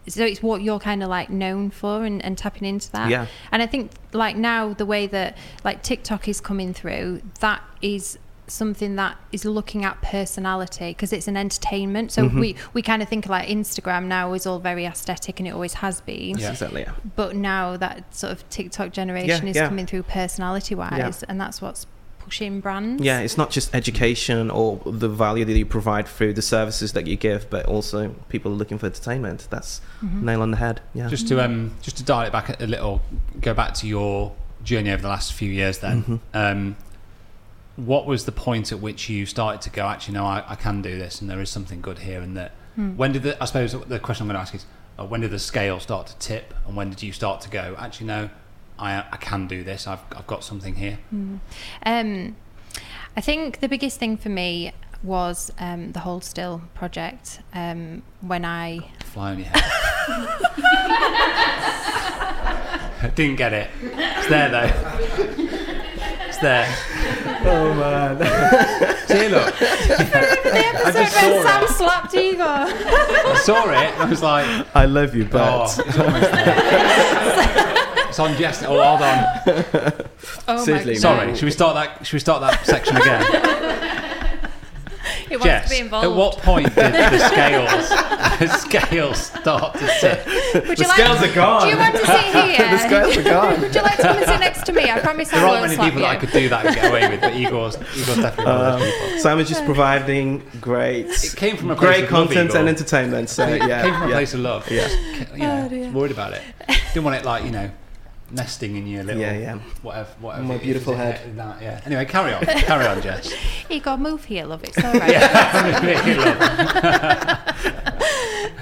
so it's what you're kind of like known for and, and tapping into that Yeah. and i think like now the way that like tiktok is coming through that is something that is looking at personality because it's an entertainment so Mm-hmm. we we kind of think like instagram now is all very aesthetic and it always has been Yeah. Exactly. Yeah. but now that sort of TikTok generation Yeah, is yeah. coming through personality wise, Yeah. and that's what's pushing brands. Yeah, it's not just education or the value that you provide through the services that you give, but also people are looking for entertainment. That's nail on the head. Yeah. Just to um, just to dial it back a little, go back to your journey over the last few years. Then, um, what was the point at which you started to go? Actually, no, I, I can do this, and there is something good here. And that, when did the? I suppose the question I'm going to ask is, uh, when did the scale start to tip, and when did you start to go? Actually, no, I I can do this. I've I've got something here. Um, I think the biggest thing for me was um, the Hold Still project. Um, when I Fly on your head. [LAUGHS] [LAUGHS] Didn't get it. It's there though. It's there. Oh man. [LAUGHS] See, look. the episode saw when it. Sam slapped Igor. I saw it. I was like, I love you, oh, but it's almost there. it's on Jess. Oh, hold on. Oh Seriously, my Sorry. Should we start that? Should we start that section again? [LAUGHS] [LAUGHS] It wants Jess, to be involved. at what point did the [LAUGHS] scales, the scales start to tip? Would the you like- scales are gone. Do you want to sit [LAUGHS] here? the scales are gone. Would you like to come and sit next to me? I promise I won't There aren't many people you. that I could do that and get away with, but Igor's, Igor's definitely one of those um, people. Sam is just providing great, It came from a great of love, content Igor. and entertainment. So It yeah, came from a yeah. place of love. Yeah. Just, you oh, know, Oh, dear. worried about it. Didn't want it like you know, nesting in your little Yeah, yeah. whatever. whatever My beautiful is it? head. That, yeah. Anyway, carry on. [LAUGHS] carry on, Jess. [LAUGHS] Igor, move here, love. It's [LAUGHS] all right.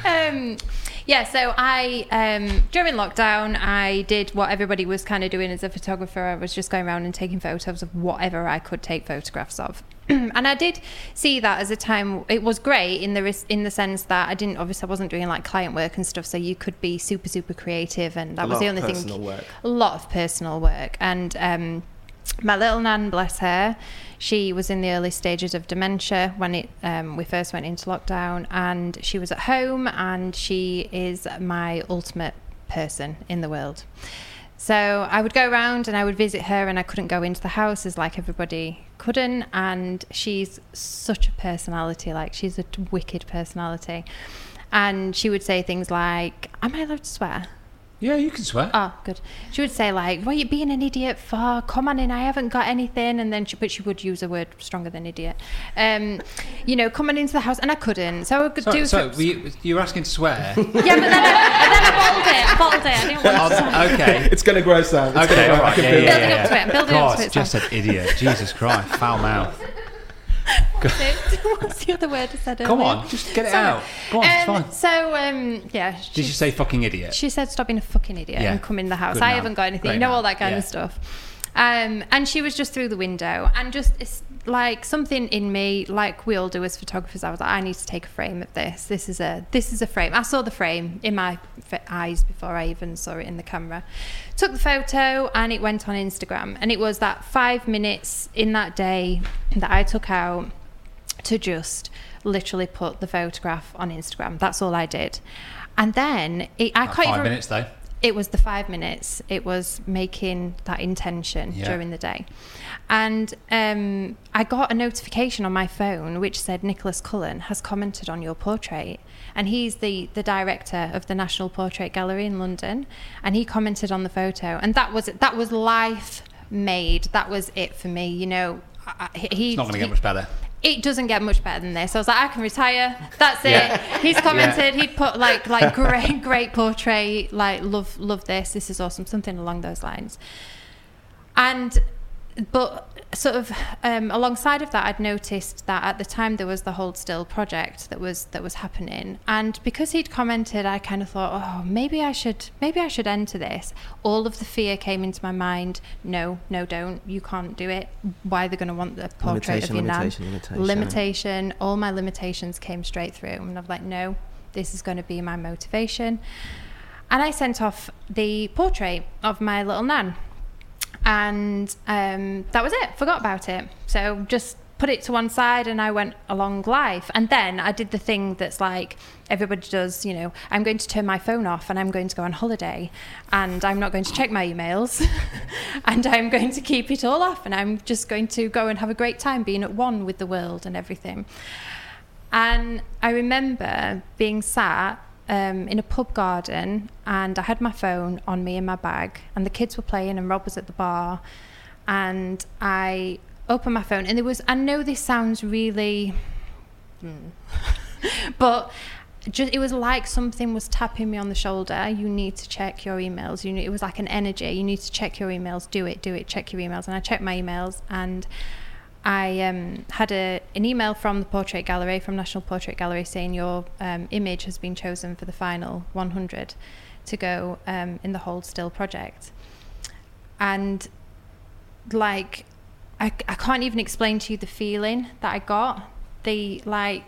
um, yeah, so I um, during lockdown, I did what everybody was kind of doing as a photographer. I was just going around and taking photos of whatever I could take photographs of. [CLEARS THROAT] and I did see that as a time. It was great in the in the sense that I didn't obviously I wasn't doing like client work and stuff, so you could be super super creative, and that was the only thing. work. A lot of personal work, and um, my little nan, bless her, she was in the early stages of dementia when it um, we first went into lockdown, and she was at home, and she is my ultimate person in the world. So I would go around and I would visit her, and I couldn't go into the house as like everybody couldn't. And she's such a personality, like she's a wicked personality. And she would say things like, "Am I allowed to swear?" Yeah, you can swear. Oh, good. She would say like, "What are you being an idiot for? Come on in, I haven't got anything." And then, she, but she would use a word stronger than idiot. Um, you know, coming into the house, and I couldn't. So I would Sorry, do. so were you, you were asking to swear? [LAUGHS] yeah, but then I, then I bottled it. I bottled it. I didn't want to. Oh, okay. [LAUGHS] It's gonna grow, Sam. It's Okay, gonna all. I can Yeah, yeah, it. Building yeah. up to it, I'm building up to it, Just an idiot. Jesus Christ, foul mouth. What's the other word I said? Come on, just get it Sorry. out. Go on, it's Um, fine. So, um, yeah. Did you say fucking idiot? She said, "Stop being a fucking idiot Yeah. and come in the house." Good I man. haven't got anything. Great you know man. all that kind Yeah. of stuff. Um, and she was just through the window, and just it's like something in me, like we all do as photographers. I was like, I need to take a frame of this. This is a this is a frame. I saw the frame in my f- eyes before I even saw it in the camera. Took the photo, and it went on Instagram. And it was that five minutes in that day that I took out to just literally put the photograph on Instagram. That's all I did. And then it, I can't five even. minutes though. It was the five minutes. It was making that intention Yeah. during the day. And um, I got a notification on my phone which said Nicholas Cullinan has commented on your portrait. And he's the, the director of the National Portrait Gallery in London. And he commented on the photo. And that was that was life made. That was it for me. You know, I, he, It's not going to get much better. it doesn't get much better than this. I was like, I can retire. That's it. He's commented. He'd put like like great great portrait. Like love love this. This is awesome. Something along those lines. And but sort of um, alongside of that, I'd noticed that at the time there was the Hold Still project that was that was happening, and because he'd commented, I kind of thought, oh, maybe I should maybe I should enter this. All of the fear came into my mind. No, no, don't. You can't do it. Why are they going to want the portrait Limitation, of your limitation, nan? limitation. limitation. All my limitations came straight through, and I'm like, no, this is going to be my motivation. And I sent off the portrait of my little nan and um, that was it. Forgot about it. So just put it to one side and i went along life. And then i did the thing that's like everybody does you know i'm going to turn my phone off and i'm going to go on holiday and i'm not going to check my emails [LAUGHS] and i'm going to keep it all off and i'm just going to go and have a great time being at one with the world and everything. And I remember being sat um, in a pub garden and I had my phone on me in my bag and the kids were playing and Rob was at the bar and I opened my phone, and there was. I know this sounds really, Hmm. [LAUGHS] but just it was like something was tapping me on the shoulder. You need to check your emails. You need, it was like an energy. You need to check your emails. Do it. Do it. Check your emails. And I checked my emails and. I um, had a, an email from the Portrait Gallery, from National Portrait Gallery, saying your um, image has been chosen for the final 100 to go um, in the Hold Still project. And like, I, I can't even explain to you the feeling that I got. The like,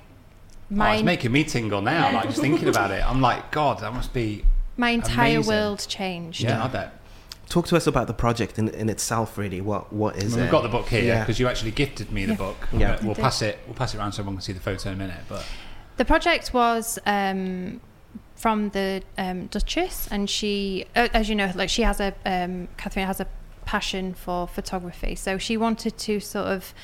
Oh, my it's making me tingle now, like just thinking about it. I'm like, God, that must be. my entire amazing. world changed. Yeah, I bet. Talk to us about the project in, in itself. Really, what what is Well, it? We've got the book here Yeah. because you actually gifted me the Yeah. book. Yeah. We'll I did. pass it. We'll pass it around so everyone can see the photo in a minute. But The project was um, from the um, Duchess, and she, uh, as you know, like she has a um, Catherine has a passion for photography, so she wanted to sort of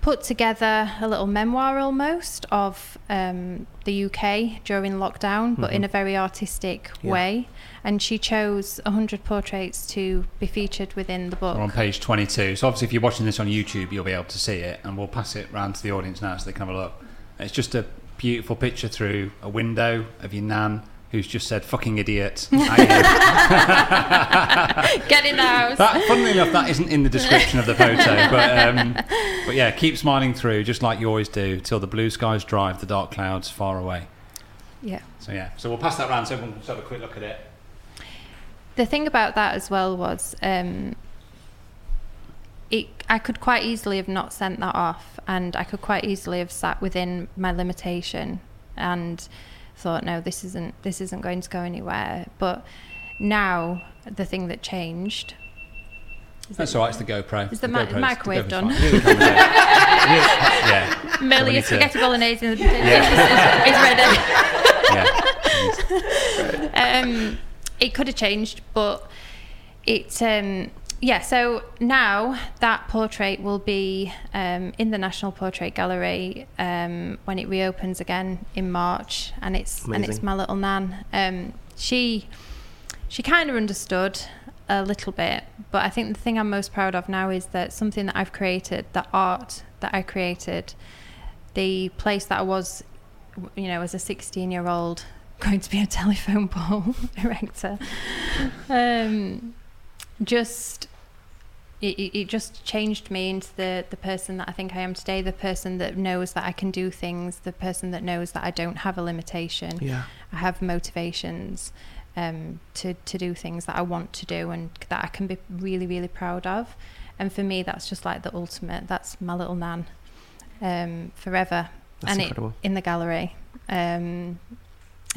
put together a little memoir almost of um, the UK during lockdown, but in a very artistic Yeah. way. And she chose 100 portraits to be featured within the book. we're on page 22. So obviously, if you're watching this on YouTube, you'll be able to see it, and we'll pass it round to the audience now so they can have a look. It's just a beautiful picture through a window of your nan. Who's just said "fucking idiot"? [LAUGHS] Get in the house. That, funnily enough, that isn't in the description of the photo, but um, but yeah, keep smiling through, just like you always do, till the blue skies drive the dark clouds far away. yeah. So yeah, so we'll pass that round so everyone can have a quick look at it. The thing about that as well was um, it I could quite easily have not sent that off and I could quite easily have sat within my limitation and thought no this isn't this isn't going to go anywhere but now the thing that changed That's all right. It's the GoPro. Is the The the microwave GoPro's done? yeah. Merely a need to- spaghetti bolognese in the Yeah. is ready [LAUGHS] yeah. [LAUGHS] um, it could have changed, but it um, yeah. So now that portrait will be um, in the National Portrait Gallery um, when it reopens again in March, and it's and it's my little nan. Um, she she kind of understood a little bit, but I think the thing I'm most proud of now is that something that I've created, the art that I created, the place that I was, you know, as a 16 year old going to be a telephone pole [LAUGHS] erector, um, just it, it just changed me into the the person that I think I am today. The person that knows that I can do things. The person that knows that I don't have a limitation. Yeah. I have motivations um, to to do things that I want to do and that I can be really really proud of. And for me, that's just like the ultimate. That's my little nan, um, forever, That's and incredible. it in the gallery. Um,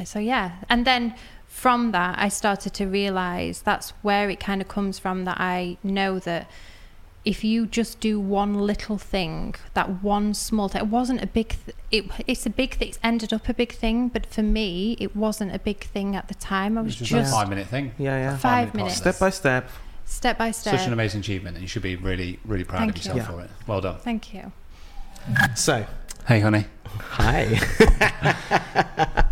so yeah, and then from that, I started to realize that's where it kind of comes from. That I know that if you just do one little thing, that one small thing, it wasn't a big. Th- it it's a big thing. It's ended up a big thing, but for me, it wasn't a big thing at the time. I was just, just a five minute thing. Yeah, yeah. Five Five-minute minutes. process. Step by step. step by step. Such an amazing achievement, and you should be really, really proud Thank of you. yourself Yeah. for it. Well done. Thank you. So, Hey, honey. hi. [LAUGHS]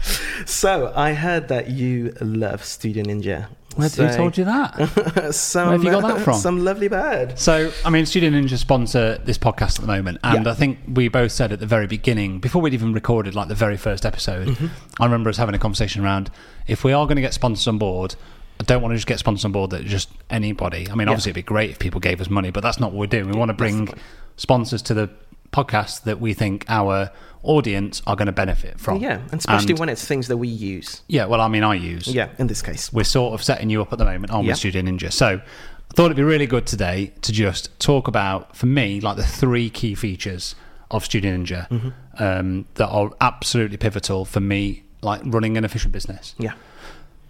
so, I heard that you love Studio Ninja. Who So- told you that? [LAUGHS] some, Where have you got that from? Some lovely bird. So, I mean, Studio Ninja sponsor this podcast at the moment, and Yeah. I think we both said at the very beginning, before we'd even recorded like the very first episode, Mm-hmm. I remember us having a conversation around if we are going to get sponsors on board. I don't want to just get sponsors on board that just anybody. I mean, Yeah. obviously, it'd be great if people gave us money, but that's not what we're doing. We want to bring sponsors to the podcast that we think our audience are going to benefit from. Yeah, and especially And- when it's things that we use. yeah. Well, I mean, I use Yeah, in this case. we're sort of setting you up at the moment on Yeah. Studio Ninja. So I thought it'd be really good today to just talk about, for me, like the three key features of Studio Ninja Mm-hmm. um, that are absolutely pivotal for me, like running an efficient business. Yeah.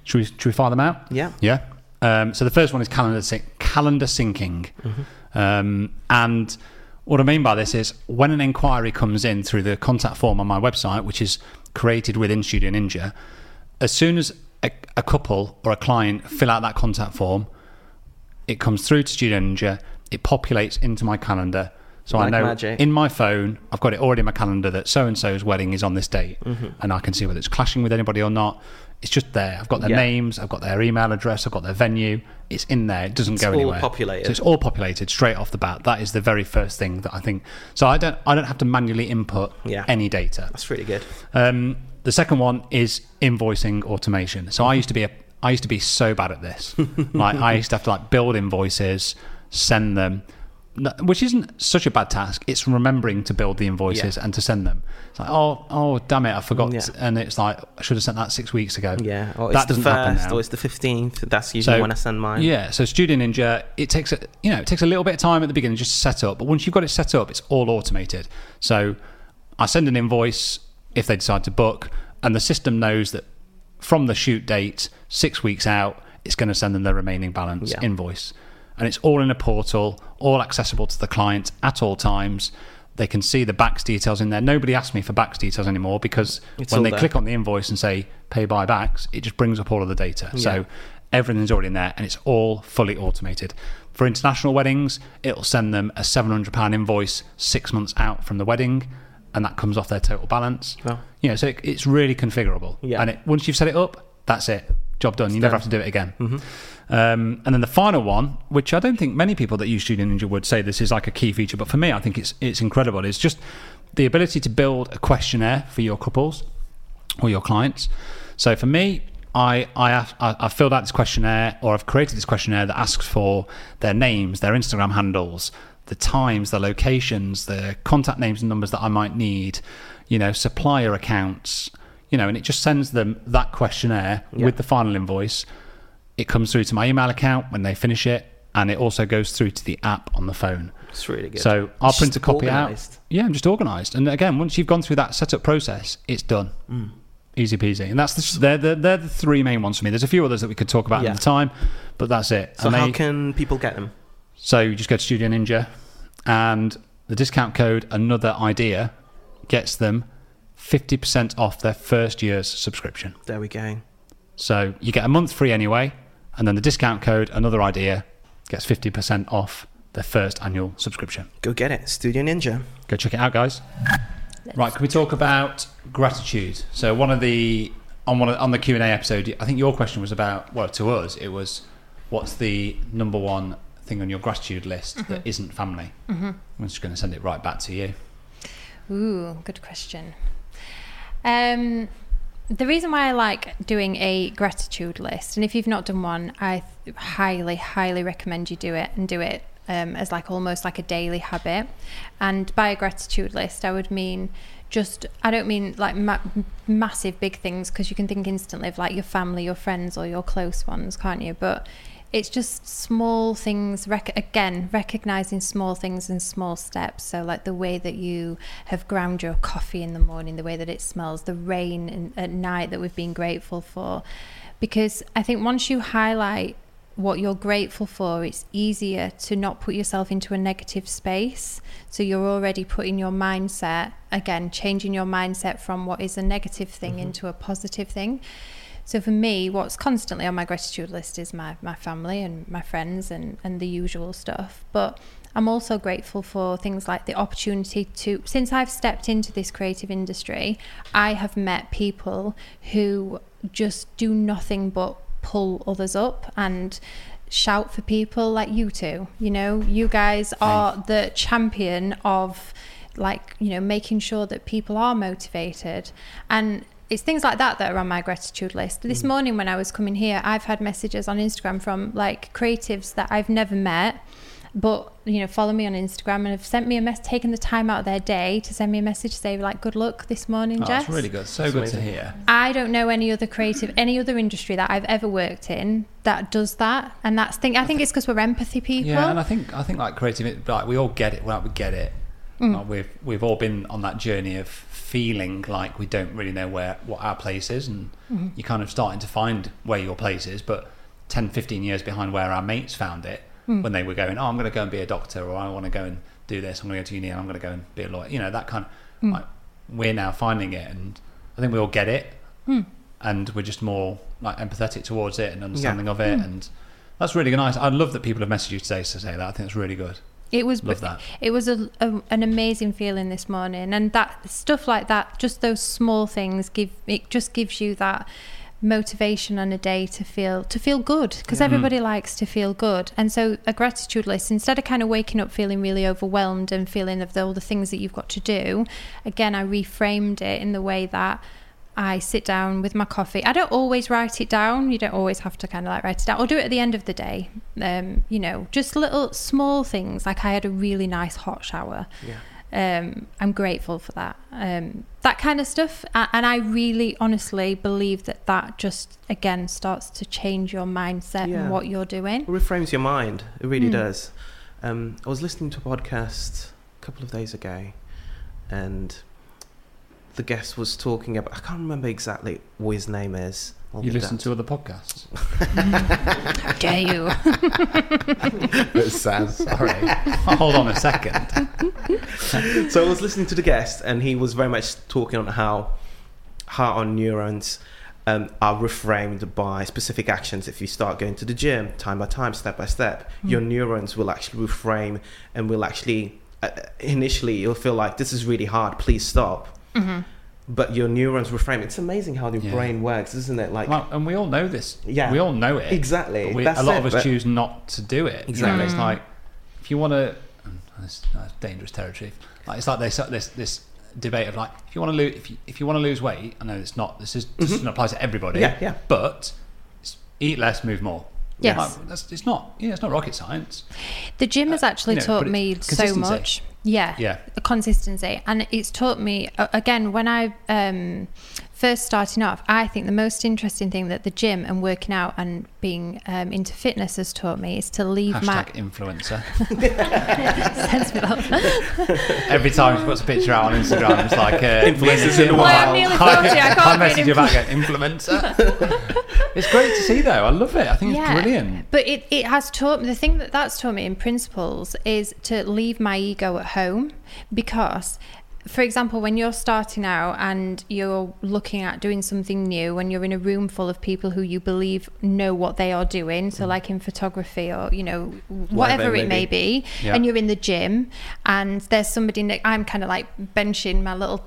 Should we, should we fire them out? Yeah. Yeah. Um, so the first one is calendar syn- calendar syncing, um, and what I mean by this is when an inquiry comes in through the contact form on my website, which is created within Studio Ninja, as soon as a, a couple or a client fill out that contact form, it comes through to Studio Ninja, it populates into my calendar So I know magic. in my phone, I've got it already in my calendar that so and so's wedding is on this date, Mm-hmm. and I can see whether it's clashing with anybody or not. It's just there. I've got their Yeah. names, I've got their email address, I've got their venue. It's in there. It doesn't It's go all anywhere. populated. So it's all populated straight off the bat. That is the very first thing that I think. So I don't I don't have to manually input Yeah. any data. That's really good. Um, the second one is invoicing automation. So I used to be a I used to be so bad at this. [LAUGHS] like I used to have to like build invoices, send them, which isn't such a bad task. It's remembering to build the invoices Yeah. and to send them. It's like oh oh damn it I forgot, Yeah. and it's like I should have sent that six weeks ago. Yeah. Or that it's the doesn't happen first, now. or it's the fifteenth. That's usually when I send mine. Yeah, so Studio Ninja, it takes a you know it takes a little bit of time at the beginning just to set up, but once you've got it set up, it's all automated. So I send an invoice if they decide to book, and the system knows that from the shoot date, six weeks out, it's going to send them the remaining balance Yeah. invoice, and it's all in a portal, all accessible to the client at all times. They can see the BACS details in there. Nobody asks me for BACS details anymore because It's when they there. click on the invoice and say pay by BACS, it just brings up all of the data. So everything's already in there and it's all fully automated. For international weddings, it'll send them a £700 invoice six months out from the wedding and that comes off their total balance. Wow. You know, so it, it's really configurable. Yeah. And it, once you've set it up, that's it. Job done. you never have to do it again. Mm-hmm. Um, and then the final one, which I don't think many people that use Studio Ninja would say this is like a key feature, but for me, I think it's it's incredible. Is just the ability to build a questionnaire for your couples or your clients. So for me, I I I, I've filled out this questionnaire, or I've created this questionnaire that asks for their names, their Instagram handles, the times, the locations, the contact names and numbers that I might need, you know, supplier accounts, you know, and it just sends them that questionnaire with the final invoice. It comes through to my email account when they finish it, and it also goes through to the app on the phone. It's really good. So I'll It's print a copy organised. out. Yeah, I'm just organised. And again, once you've gone through that setup process, it's done. Mm. Easy peasy. And that's the, they're, the, they're the three main ones for me. There's a few others that we could talk about Yeah. at the time, but that's it. So And how they- can people get them? so you just go to Studio Ninja, and the discount code Another Idea gets them 50% off their first year's subscription. There we go. So you get a month free anyway, and then the discount code Another Idea gets 50% off their first annual subscription. Go get it. Studio Ninja. Go check it out, guys. Right, can we talk about gratitude? So one of the on one of, on the Q and A episode, I think your question was about well to us it was what's the number one thing on your gratitude list that isn't family? Mm-hmm. I'm just going to send it right back to you. Ooh, good question. Um, the reason why I like doing a gratitude list, and if you've not done one, I highly, highly recommend you do it and do it um, as like almost like a daily habit. And by a gratitude list, I would mean just I don't mean like ma- massive big things because you can think instantly of like your family, your friends, or your close ones, can't you? But it's just small things rec- again recognizing small things and small steps. So like the way that you have ground your coffee in the morning the way that it smells the rain in, at night that we've been grateful for. Because i think once you highlight what you're grateful for it's easier to not put yourself into a negative space. So you're already putting your mindset again changing your mindset from what is a negative thing mm-hmm. into a positive thing so for me, what's constantly on my gratitude list is my, my family and my friends and, and the usual stuff. But I'm also grateful for things like the opportunity to, since I've stepped into this creative industry, I have met people who just do nothing but pull others up and shout for people like you two. You know, you guys are the champion of like, you know, making sure that people are motivated. And it's things like that that are on my gratitude list. This mm. morning when I was coming here, I've had messages on Instagram from like creatives that I've never met, but you know, follow me on Instagram and have sent me a mess, taken the time out of their day to send me a message to say like, "Good luck this morning, Oh, Jess." that's really good. So good to hear. I don't know any other creative, any other industry that I've ever worked in that does that, and that's thing. I think it's because we're empathy people. Yeah, and I think I think like creative, like we all get it. Like we get it. Mm. Like we've we've all been on that journey of feeling like we don't really know where what our place is, and mm-hmm. you're kind of starting to find where your place is. But 10, 15 years behind where our mates found it hmm. when they were going, oh, I'm going to go and be a doctor, or I want to go and do this. I'm going to go to uni, and I'm going to go and be a lawyer. You know that kind of. Hmm. Like, we're now finding it, and I think we all get it, hmm. and we're just more like empathetic towards it and understanding of it, and that's really nice. I love that people have messaged you today to say that. I think it's really good. It was Love that. It was a, a, an amazing feeling this morning, and that stuff like that, just those small things, give it just gives you that motivation on a day to feel to feel good because everybody likes to feel good and so a gratitude list instead of kind of waking up feeling really overwhelmed and feeling of all the things that you've got to do again i reframed it in the way that I sit down with my coffee. I don't always write it down. You don't always have to kind of like write it down. I'll do it at the end of the day. Um, you know, just little small things. Like I had a really nice hot shower. Yeah. Um, I'm grateful for that. Um, that kind of stuff. And I really honestly believe that that just, again, starts to change your mindset Yeah. and what you're doing. It reframes your mind. It really Mm. does. Um, I was listening to a podcast a couple of days ago, and the guest was talking about. I can't remember exactly what his name is. I'll You listen that. to other podcasts? [LAUGHS] How dare you? [LAUGHS] That's sad. Sorry. [LAUGHS] Hold on a second. so I was listening to the guest, and he was very much talking on how how our neurons um, are reframed by specific actions. If you start going to the gym, time by time, step by step, your neurons will actually reframe and will actually uh, initially you'll feel like this is really hard. Please stop. But your neurons reframe. It's amazing how the Yeah. brain works, isn't it? Like Well, and we all know this. Yeah. We all know it. Exactly. But we, That's a lot it, of us but- choose not to do it. You know, Exactly. It's like if you want to. That's, that's dangerous territory. Like it's like this this this debate of like if you want to lose if you, if you want to lose weight. I know it's not. This is this doesn't apply to everybody. Mm-hmm. Yeah, yeah. But it's eat less, move more. Yes. Like, that's, it's not. Yeah, it's not rocket science. The gym has actually you know, taught me so much. Yeah, Yeah. the consistency, and it's taught me again when I um, first starting off. I think the most interesting thing that the gym and working out and being um, into fitness has taught me is to leave my influencer. [LAUGHS] sense with [LAUGHS] that. Every time she puts a picture out on Instagram, it's like uh, Influencers in the Well, I'm wild. nearly 40, I [LAUGHS] can't be message you back influencer. it's great to see though. I love it. I think it's brilliant. But it, it has taught me the thing that that's taught me in principles is to leave my ego at home because for example when you're starting out and you're looking at doing something new when you're in a room full of people who you believe know what they are doing so mm. like in photography or you know whatever, it may be Yeah. and you're in the gym and there's somebody ne- I'm kind of like benching my little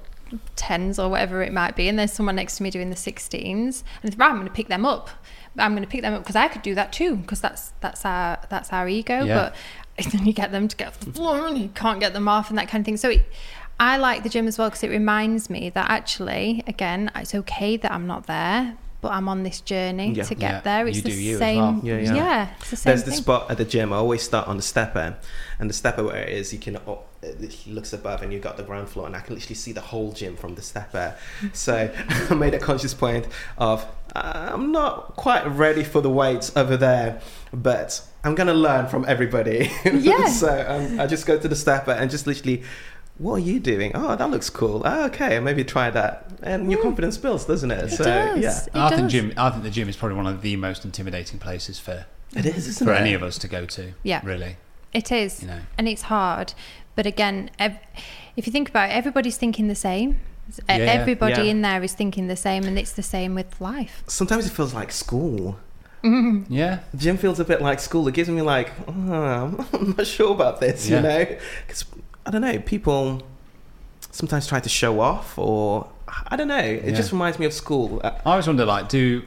tens or whatever it might be and there's someone next to me doing the 16s and right, I'm going to pick them up I'm going to pick them up because I could do that too because that's that's our that's our ego Yeah. but [LAUGHS] then you get them to get off the floor and you can't get them off and that kind of thing so it, I like the gym as well because it reminds me that actually again it's okay that I'm not there but I'm on this journey Yeah. to get Yeah, there it's you the do you as same well. Yeah, yeah. it's the same There's thing. the spot at the gym. I always start on the stepper, and the stepper where it is, you can. Oh, it looks above, and you've got the ground floor, and I can literally see the whole gym from the stepper. [LAUGHS] So [LAUGHS] I made a conscious point of I'm not quite ready for the weights over there, but I'm gonna learn from everybody. [LAUGHS] Yeah. so um, I just go to the stepper and just literally. What are you doing? Oh, that looks cool. Oh, okay, maybe try that. And your mm. confidence builds, doesn't it? It so does. yeah, It I think gym. I think the gym is probably one of the most intimidating places for it is, isn't for it? any of us to go to. Yeah. Really. It is, You know. and it's hard. But again, if you think about it, everybody's thinking the same. Yeah, yeah. Everybody Yeah. in there is thinking the same, and it's the same with life. Sometimes it feels like school. Mm-hmm. Yeah. The gym feels a bit like school. It gives me like, oh, I'm [LAUGHS] not sure about this, Yeah. you know? Because, I don't know, people sometimes try to show off or, I don't know. It Yeah. just reminds me of school. Uh, I always wonder, like, do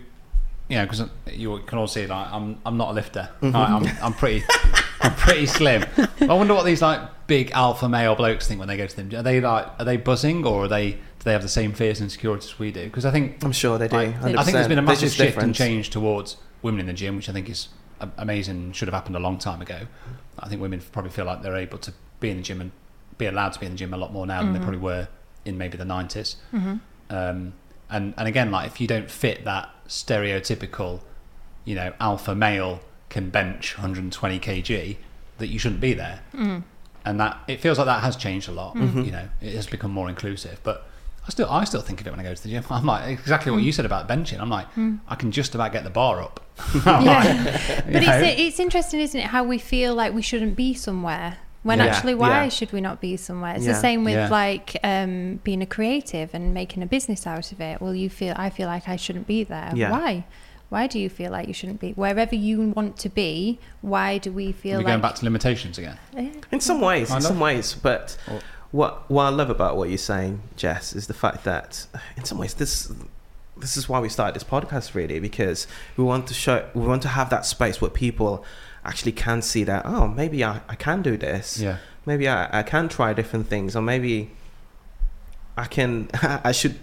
you know? Because you can all see, like, I'm I'm not a lifter. Mm-hmm. I, I'm I'm pretty [LAUGHS] I'm pretty slim. I wonder what these like big alpha male blokes think when they go to them. Are they like are they buzzing or are they do they have the same fears and insecurities we do? Because I think I'm sure they do. like, I think there's been a massive shift and change towards women in the gym, which I think is amazing. Should have happened a long time ago. I think women probably feel like they're able to be in the gym and be allowed to be in the gym a lot more now than they mm-hmm. probably were in maybe the 90s. Mm-hmm. Um, and and again, like if you don't fit that stereotypical, you know, alpha male can bench 120 kg, that you shouldn't be there. Mm. And that it feels like that has changed a lot. Mm-hmm. You know, it has become more inclusive, but. I still, I still think of it when I go to the gym. [LAUGHS] I'm like exactly what mm. you said about benching. I'm like, mm. I can just about get the bar up. [LAUGHS] Yeah. like, [LAUGHS] But it's it's interesting, isn't it? How we feel like we shouldn't be somewhere when Yeah. actually, why Yeah. should we not be somewhere? It's Yeah. the same with Yeah. like um, being a creative and making a business out of it. Well, you feel I feel like I shouldn't be there. Yeah. Why? Why do you feel like you shouldn't be wherever you want to be? Why do we feel We're like going back to limitations again. In some ways, in some ways, but what what I love about what you're saying, Jess, is the fact that in some ways this this is why we started this podcast really because we want to show we want to have that space where people actually can see that oh maybe I, I can do this Yeah. maybe I, I can try different things or maybe I can [LAUGHS] I should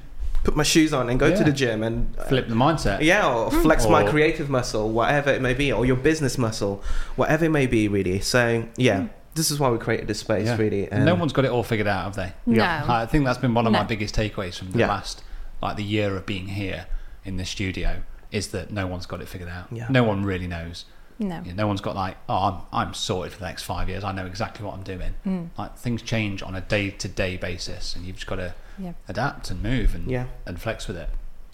put my shoes on and go Yeah. to the gym and uh, Flip the mindset. yeah, or flex my creative muscle, whatever it may be, or your business muscle, whatever it may be, really. So, yeah, this is why we created this space, Yeah. really. And no one's got it all figured out, have they? No. I think that's been one of my biggest takeaways from the Yeah. last, like the year of being here in the studio, is that no one's got it figured out. Yeah. No one really knows. No. Yeah, no one's got like, oh, I'm, I'm sorted for the next five years. I know exactly what I'm doing. Mm. Like things change on a day to day basis, and you've just got to Yeah. adapt and move and Yeah. and flex with it.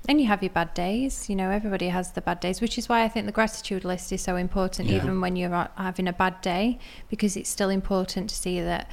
And you have your bad days. You know, everybody has the bad days, which is why I think the gratitude list is so important, Yeah. even when you're having a bad day, because it's still important to see that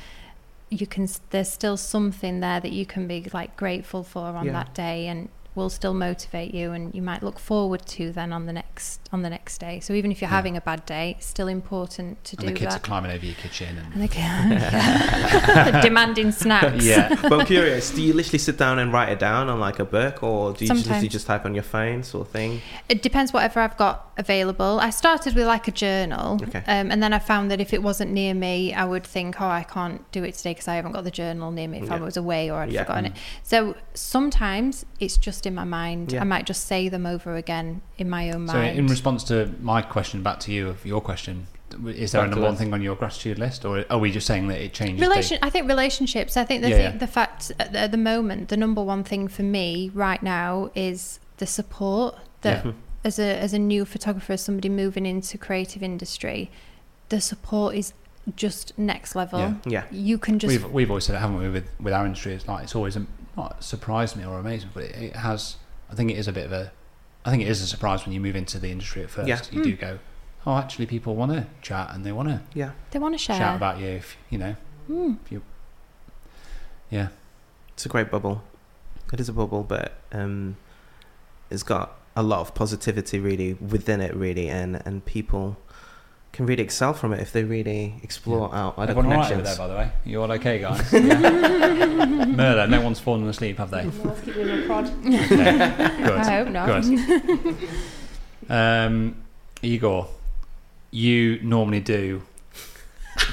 you can. There's still something there that you can be like grateful for on Yeah. that day, and will still motivate you, and you might look forward to then on the next on the next day. So even if you're Yeah. having a bad day, it's still important to And do the kids that. are climbing over your kitchen and and they can, [LAUGHS] [LAUGHS] demanding snacks. yeah. but I'm curious, do you literally sit down and write it down on like a book, or do you just, literally Sometimes. just type on your phone, sort of thing? It depends whatever I've got available. I started with like a journal, Okay. um, and then I found that if it wasn't near me, I would think, oh, I can't do it today because I haven't got the journal near me if I was away or I'd Yeah. forgotten it. So sometimes it's just in my mind. Yeah. I might just say them over again in my own mind. So in response to my question back to you of your question, is there Back a number one us. thing on your gratitude list, or are we just saying that it changes? day- I think relationships. I think the Yeah, thing, yeah. the fact at the, at the moment, the number one thing for me right now is the support that Yeah. as a as a new photographer, as somebody moving into creative industry, the support is just next level. Yeah. Yeah. You can just we've we've always said it, haven't we? With with our industry, it's like it's always um, not surprised me or amazed me, but it, it has. I think it is a bit of a. I think it is a surprise when you move into the industry at first. Yeah. You Hmm. do go, oh, actually, people want to chat and they want to Yeah. they want to share. shout about you. If you know, Hmm. if you, yeah, It's a great bubble. It is a bubble, but um, it's got a lot of positivity really within it, really, and and people can really excel from it if they really explore out other everyone all right over connections. there, by the way. You all okay, guys? [LAUGHS] Yeah. Murder. No one's fallen asleep, have they? [LAUGHS] Okay, Good. I hope not. Good. Um, Igor, you normally do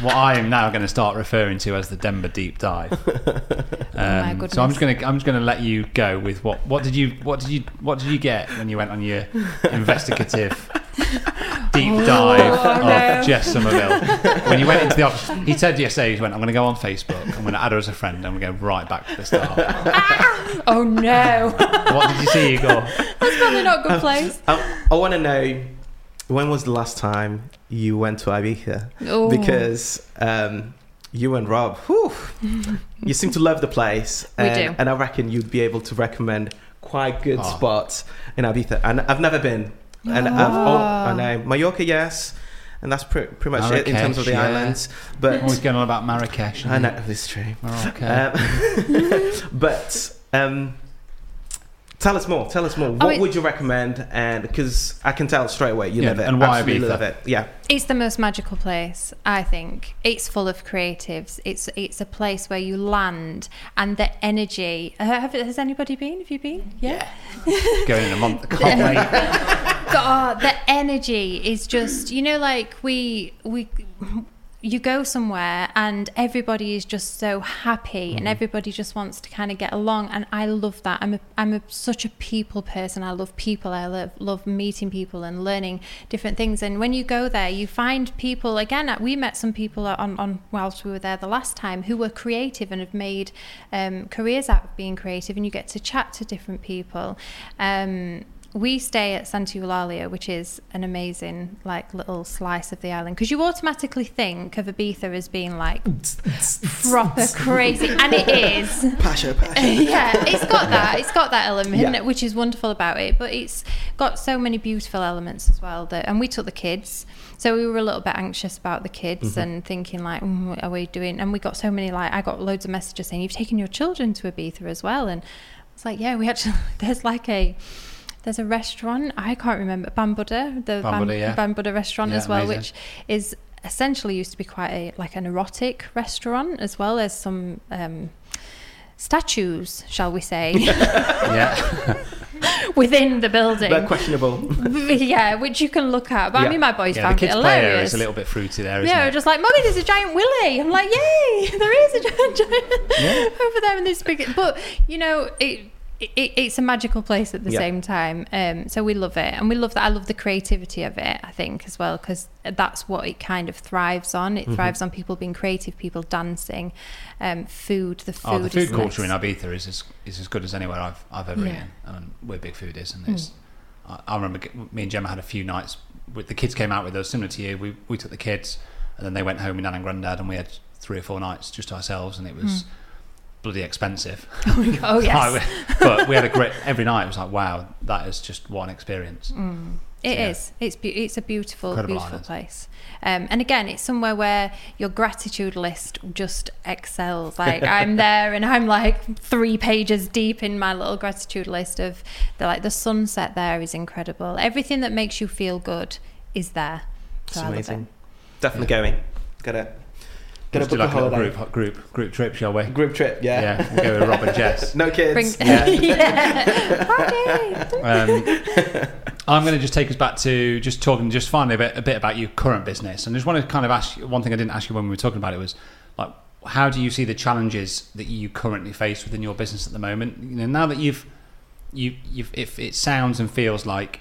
what I am now going to start referring to as the Denver deep dive. [LAUGHS] Um, my so I'm just going to I'm just going to let you go with what what did you what did you what did you get when you went on your investigative deep dive Oh, of no. Jess Somerville [LAUGHS] when you went into the office? He said yesterday he went I'm going to go on Facebook I'm going to add her as a friend and we go right back to the start. [LAUGHS] oh no, What did you see, Igor? that's probably not a good place. I, I want to know when was the last time you went to Ibiza? Oh. Because um, you and Rob, whew, you seem to love the place, [LAUGHS] We and, do. and I reckon you'd be able to recommend quite good Oh. spots in Ibiza. And I've never been, and I've, oh, I know Mallorca, yes, and that's pre- pretty much it in terms of the Marrakesh, yeah. islands. But Always going on about Marrakesh. I know it's true. Morocco. Um, [LAUGHS] but um, tell us more. Tell us more. What mean- would you recommend? And because I can tell straight away, you Yeah, love it. and why Absolutely Ibiza? love it. Yeah. It's the most magical place, I think. It's full of creatives. It's it's a place where you land and the energy. Uh, have, has anybody been? Have you been? Yeah. [LAUGHS] going in a month. Can't wait. [LAUGHS] God, the energy is just you know like we we you go somewhere and everybody is just so happy and everybody just wants to kind of get along and I love that. I'm a, I'm a, such a people person. I love people. I love love meeting people and learning different things. And when you go there, you find people again. We met some people on on whilst we were there the last time who were creative and have made um, careers out of being creative, and you get to chat to different people. Um, we stay at Santa Eulalia, which is an amazing like little slice of the island because you automatically think of Ibiza as being like proper crazy, and it is. [LAUGHS] Pacha, pacha. [LAUGHS] yeah, it's got that. It's got that element, Yeah. which is wonderful about it. But it's got so many beautiful elements as well. That, and we took the kids, so we were a little bit anxious about the kids Mm-hmm. and thinking like, mm, what are we doing? And we got so many like, I got loads of messages saying you've taken your children to Ibiza as well, and it's like, yeah, we actually. [LAUGHS] There's like a. There's a restaurant I can't remember Bambuddha, the Bambuddha, yeah. Bambuddha restaurant Yeah, as well, amazing. which is essentially used to be quite a like an erotic restaurant as well as some um, statues, shall we say, [LAUGHS] Yeah. [LAUGHS] within the building. But questionable. [LAUGHS] yeah, which you can look at. But I mean, my boys yeah, found it kids' area hilarious. is a little bit fruity there, isn't yeah, it? just like, Mummy, there's a giant willy. I'm like, yay, there is a giant, giant over there in this big. But, you know, it, it, it's a magical place at the Yeah. same time. Um, so we love it. And we love that. I love the creativity of it, I think, as well, because that's what it kind of thrives on. Mm-hmm. It thrives on people being creative, people dancing, um, food. The food Oh, the food culture in nice. Ibiza is as, is as good as anywhere I've, I've ever Yeah. eaten. And we're big foodies. And it's, I, I remember me and Gemma had a few nights with the kids came out with us, similar to you. We, we took the kids and then they went home with Nan and Grandad and we had three or four nights just ourselves and it was bloody expensive. [LAUGHS] [LAUGHS] Oh, yes. but we had a great, every night it was like, wow, that is just one experience. It Yeah. is. It's be- it's a beautiful, Incredible beautiful island. place. Um, and again, it's somewhere where your gratitude list just excels. Like [LAUGHS] I'm there, and I'm like three pages deep in my little gratitude list of the like the sunset there is incredible. Everything that makes you feel good is there. It's So I love amazing. it. Definitely going. Gotta, gotta Let's do book like a a little holiday. group, group, group trip, shall we? Group trip, yeah. Yeah, we'll go with Rob and Jess. [LAUGHS] no kids. Bring, Yeah. [LAUGHS] yeah. Um, [LAUGHS] I'm going to just take us back to just talking, just finally a bit, a bit about your current business, and just want to kind of ask you one thing I didn't ask you when we were talking about it was like, how do you see the challenges that you currently face within your business at the moment? You know, now that you've, you, you've, if it sounds and feels like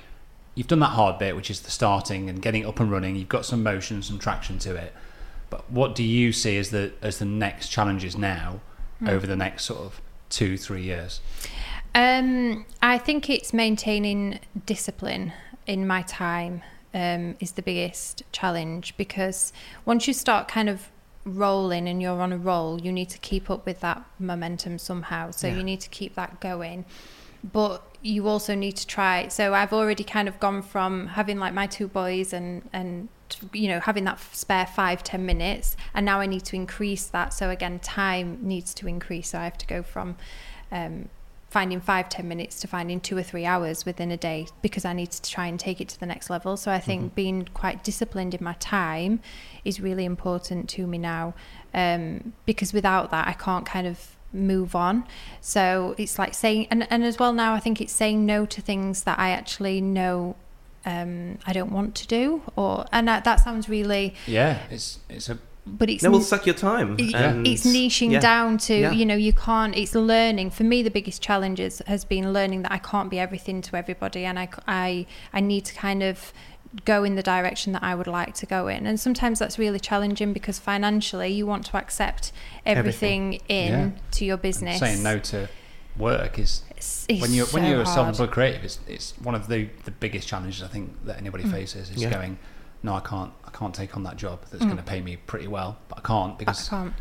you've done that hard bit, which is the starting and getting up and running, you've got some motion, some traction to it. But what do you see as the as the next challenges now over the next sort of two, three years? Um, I think it's maintaining discipline in my time um, is the biggest challenge because once you start kind of rolling and you're on a roll, you need to keep up with that momentum somehow. So Yeah. you need to keep that going. But you also need to try. So I've already kind of gone from having like my two boys and and you know having that spare five ten minutes, and now I need to increase that. So again, time needs to increase. So I have to go from um, finding five ten minutes to finding two or three hours within a day because I need to try and take it to the next level. So I think being quite disciplined in my time is really important to me now um, because without that I can't kind of move on. So it's like saying and, and as well now I think it's saying no to things that I actually know um, I don't want to do or and that, that sounds really Yeah, it's it's a but it's No, we'll suck your time. it- it's niching yeah. down to Yeah. you know you can't it's learning for me the biggest challenge is, has been learning that i can't be everything to everybody and I I I need to kind of go in the direction that i would like to go in and sometimes that's really challenging because financially you want to accept everything, in Yeah. to your business saying no to work is It's- it's when you're when so you're a self-employed creative it's, it's one of the the biggest challenges i think that anybody faces is Yeah. going no i can't i can't take on that job that's going to pay me pretty well but i can't I because can't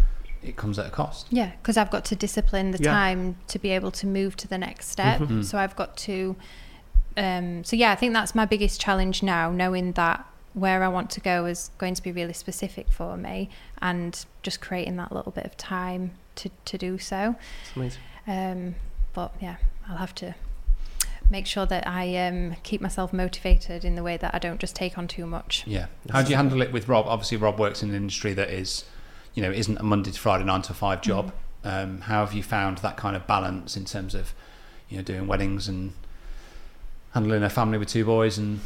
it comes at a cost Yeah, because I've got to discipline the Yeah. time to be able to move to the next step. Mm-hmm. So I've got to. Um, so yeah, I think that's my biggest challenge now, knowing that where I want to go is going to be really specific for me, and just creating that little bit of time to to do so. It's amazing. Um, but yeah, I'll have to make sure that I um, keep myself motivated in the way that I don't just take on too much. yeah. How do you handle it with rob? Obviously rob works in an industry that is you know isn't a monday to friday nine to five job. Um, how have you found that kind of balance in terms of you know doing weddings and handling a family with two boys and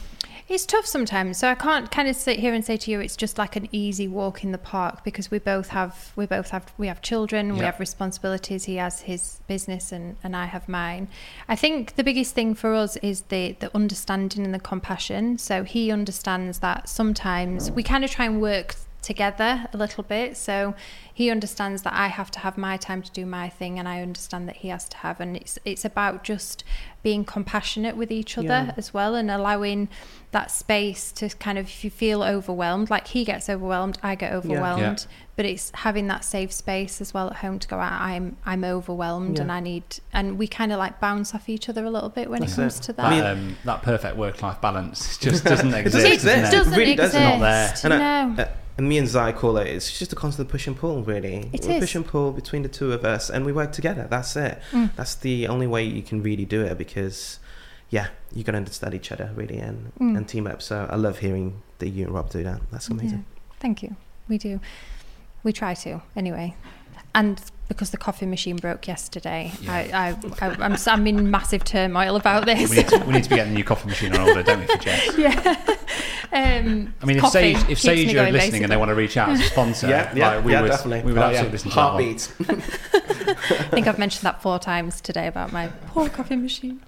It's tough sometimes, so I can't kind of sit here and say to you it's just like an easy walk in the park because we both have we both have we have children, we have responsibilities. He has his business and and I have mine. I think the biggest thing for us is the the understanding and the compassion. So he understands that sometimes we kind of try and work together a little bit. So he understands that I have to have my time to do my thing, and I understand that he has to have. And it's it's about just being compassionate with each other Yeah. as well, and allowing that space to kind of if you feel overwhelmed, like he gets overwhelmed, I get overwhelmed. But it's having that safe space as well at home to go out. I'm I'm overwhelmed, Yeah. and I need and we kind of like bounce off each other a little bit when That's it comes it. to that, that. um, that perfect work-life balance just doesn't [LAUGHS] It exist. doesn't it exist. doesn't it? doesn't It really exist. doesn't. Not there. And, no. I, uh, and me and Zai call it, it's just a constant push and pull, really. It is. push and pull between the two of us, and we work together. That's it. Mm. That's the only way you can really do it because, yeah, you got to understand each other, really, and, Mm. and team up. So I love hearing that you and Rob do that. That's amazing. Thank you. We do. We try to, anyway. And because the coffee machine broke yesterday, I, I, I, I'm, s- I'm in massive turmoil about this. We need, to, we need to be getting a new coffee machine on order, don't we, for Jess? [LAUGHS] yeah. [LAUGHS] Um, I mean, if Sage, if Sage me are going, listening and they want to reach out as a sponsor, yeah, yeah, like, we yeah, would, definitely. we would Oh, absolutely yeah. listen to that one. Heartbeats. [LAUGHS] I think I've mentioned that four times today about my poor coffee machine.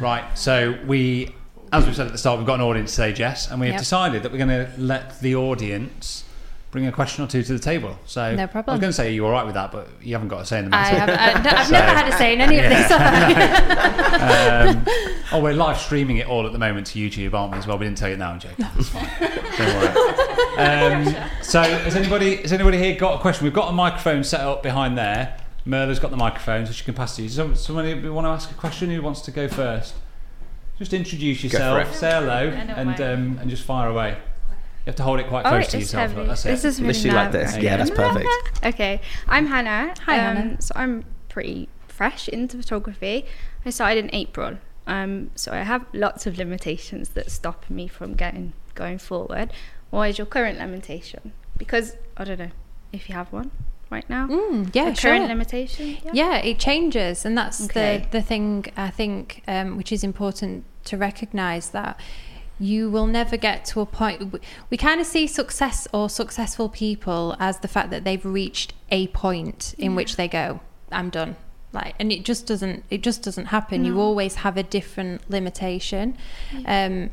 Right. So we, as we said at the start, we've got an audience today, Jess, and we have Yep. decided that we're going to let the audience bring a question or two to the table. So No problem. I was going to say, you are you all right with that? But you haven't got a say in the matter. I matter. have, I, I've So- never had a say in any of this. [LAUGHS] um, oh, we're live streaming it all at the moment to YouTube, aren't we? As well, we didn't tell you now, Jake. It's fine. [LAUGHS] Don't worry. Um, so, has anybody has anybody here got a question? We've got a microphone set up behind there. Merla's got the microphone, so she can pass it to you. Does somebody want to ask a question? Who wants to go first? Just introduce yourself, say hello, and um, and just fire away. You have to hold it quite Oh, close it's to yourself. heavy. That's it. This is really Literally like this. nerve-wracking. Yeah, that's perfect. [LAUGHS] okay, I'm Hannah. Hi, um, Hannah. So I'm pretty fresh into photography. I started in April. Um, so I have lots of limitations that stop me from getting going forward. What is your current limitation? Because I don't know if you have one right now. Mm, yeah, a sure. current limitation. Yeah, it changes, and that's Okay. the the thing I think, um, which is important to recognise that you will never get to a point. we- kind of see success or successful people as the fact that they've reached a point in which they go, "I'm done." Like, and it just doesn't. It just doesn't happen. You always have a different limitation. Um,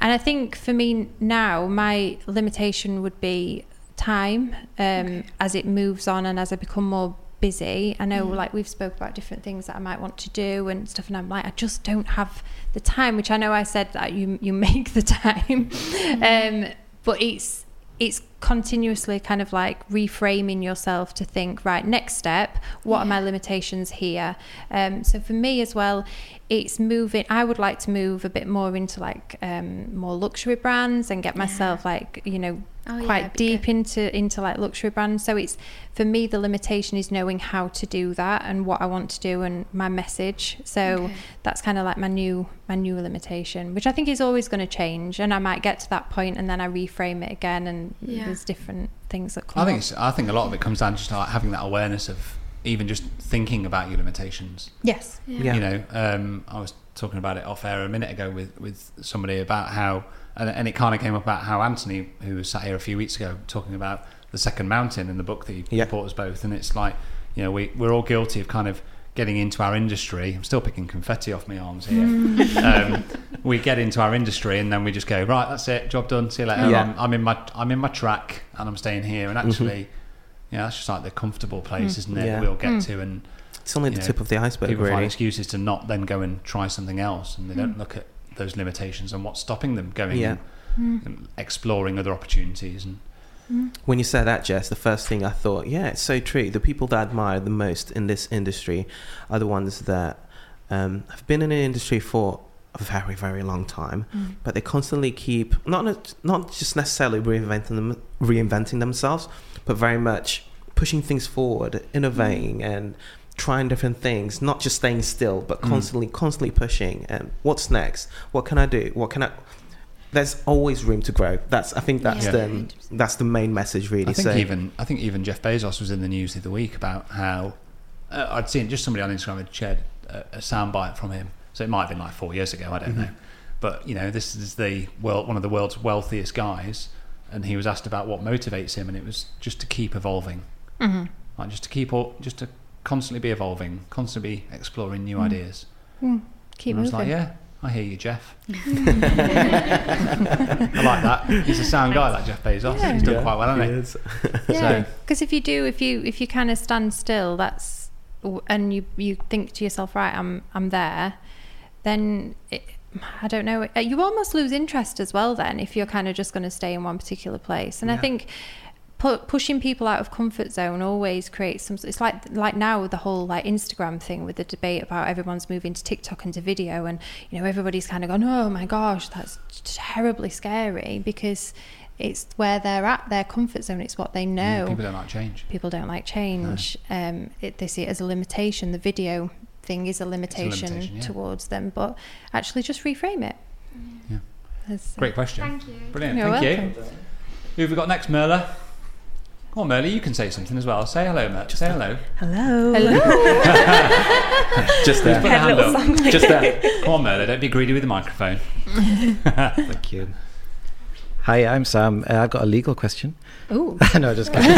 and I think for me now, my limitation would be time um, as it moves on and as I become more busy. I know, like we've spoke about different things that I might want to do and stuff, and I'm like, I just don't have the time. Which I know I said that you you [LAUGHS] make the time, um, but it's it's continuously kind of like reframing yourself to think right next step what are my limitations here um, so for me as well it's moving i would like to move a bit more into like um, more luxury brands and get myself like you know Oh, quite it'd deep good. into into like luxury brands so it's for me the limitation is knowing how to do that and what i want to do and my message so Okay. that's kind of like my new my new limitation which i think is always going to change and i might get to that point and then i reframe it again and Yeah. There's different things that come I think it's, I think a lot of it comes down to just like having that awareness of even just thinking about your limitations. yes Yeah. You know, um, I was talking about it off air a minute ago with, with somebody about how, and, and it kind of came up about how Anthony, who was sat here a few weeks ago, talking about the second mountain in the book that he Yeah. brought us both, and it's like, you know, we we're all guilty of kind of getting into our industry. I'm still picking confetti off my arms here. Mm. um, we get into our industry and then we just go, right, that's it, job done. See you later. Yeah. I'm, I'm in my I'm in my track and I'm staying here. And mm-hmm. actually, yeah, that's just like the comfortable place, mm. isn't it? Yeah. We'll get mm. to and It's only you the know, tip of the iceberg, people find really. excuses to not then go and try something else and they don't look at those limitations and what's stopping them going Yeah. and, and exploring other opportunities and Mm-hmm. When you said that, Jess, the first thing I thought, yeah, it's so true. The people that I admire the most in this industry are the ones that um, have been in an industry for a very, very long time, mm-hmm. but they constantly keep not not just necessarily reinventing them, reinventing themselves, but very much pushing things forward, innovating, mm-hmm. and trying different things. Not just staying still, but mm. constantly, constantly pushing. And what's next? What can I do? What can I? There's always room to grow. That's I think that's Yeah. the that's the main message really. I think so, even I think even Jeff Bezos was in the news the other week about how uh, I'd seen just somebody on Instagram had shared a, a soundbite from him. So it might have been like four years ago. I don't Mm-hmm. know. But you know, this is the world one of the world's wealthiest guys, and he was asked about what motivates him, and it was just to keep evolving, Mm-hmm. like just to keep all, just to constantly be evolving, constantly be exploring new ideas. keep and I was like, yeah, I hear you, Jeff. [LAUGHS] I like that. He's a sound guy, like Jeff Bezos. He's done quite well, hasn't he? [LAUGHS] yeah So- because if you do if you if you kind of stand still that's and you you think to yourself right i'm i'm there then it, i don't know uh, you almost lose interest as well then if you're kind of just going to stay in one particular place and i think pu- pushing people out of comfort zone always creates some it's like like now with the whole like instagram thing with the debate about everyone's moving to tiktok and to video and you know everybody's kind of gone oh my gosh that's terribly scary because it's where they're at their comfort zone it's what they know Yeah, people don't like change. people don't like change. Um, it, they see it as a limitation. The video thing is a limitation, limitation, yeah. towards them, but actually just reframe it. Yeah. As- Great question. Thank you. Brilliant. You're Thank welcome. you. Who have we got next, Merla? Come on, Merla, you can say something as well. Say hello, Merla. Say hello. Hello. Hello. [LAUGHS] Just there. Put a hand little up. song. Just there. Come on, Merla, don't be greedy with the microphone. [LAUGHS] Thank you. Hi, I'm Sam. Uh, I've got a legal question. Oh. [LAUGHS] no, just kidding.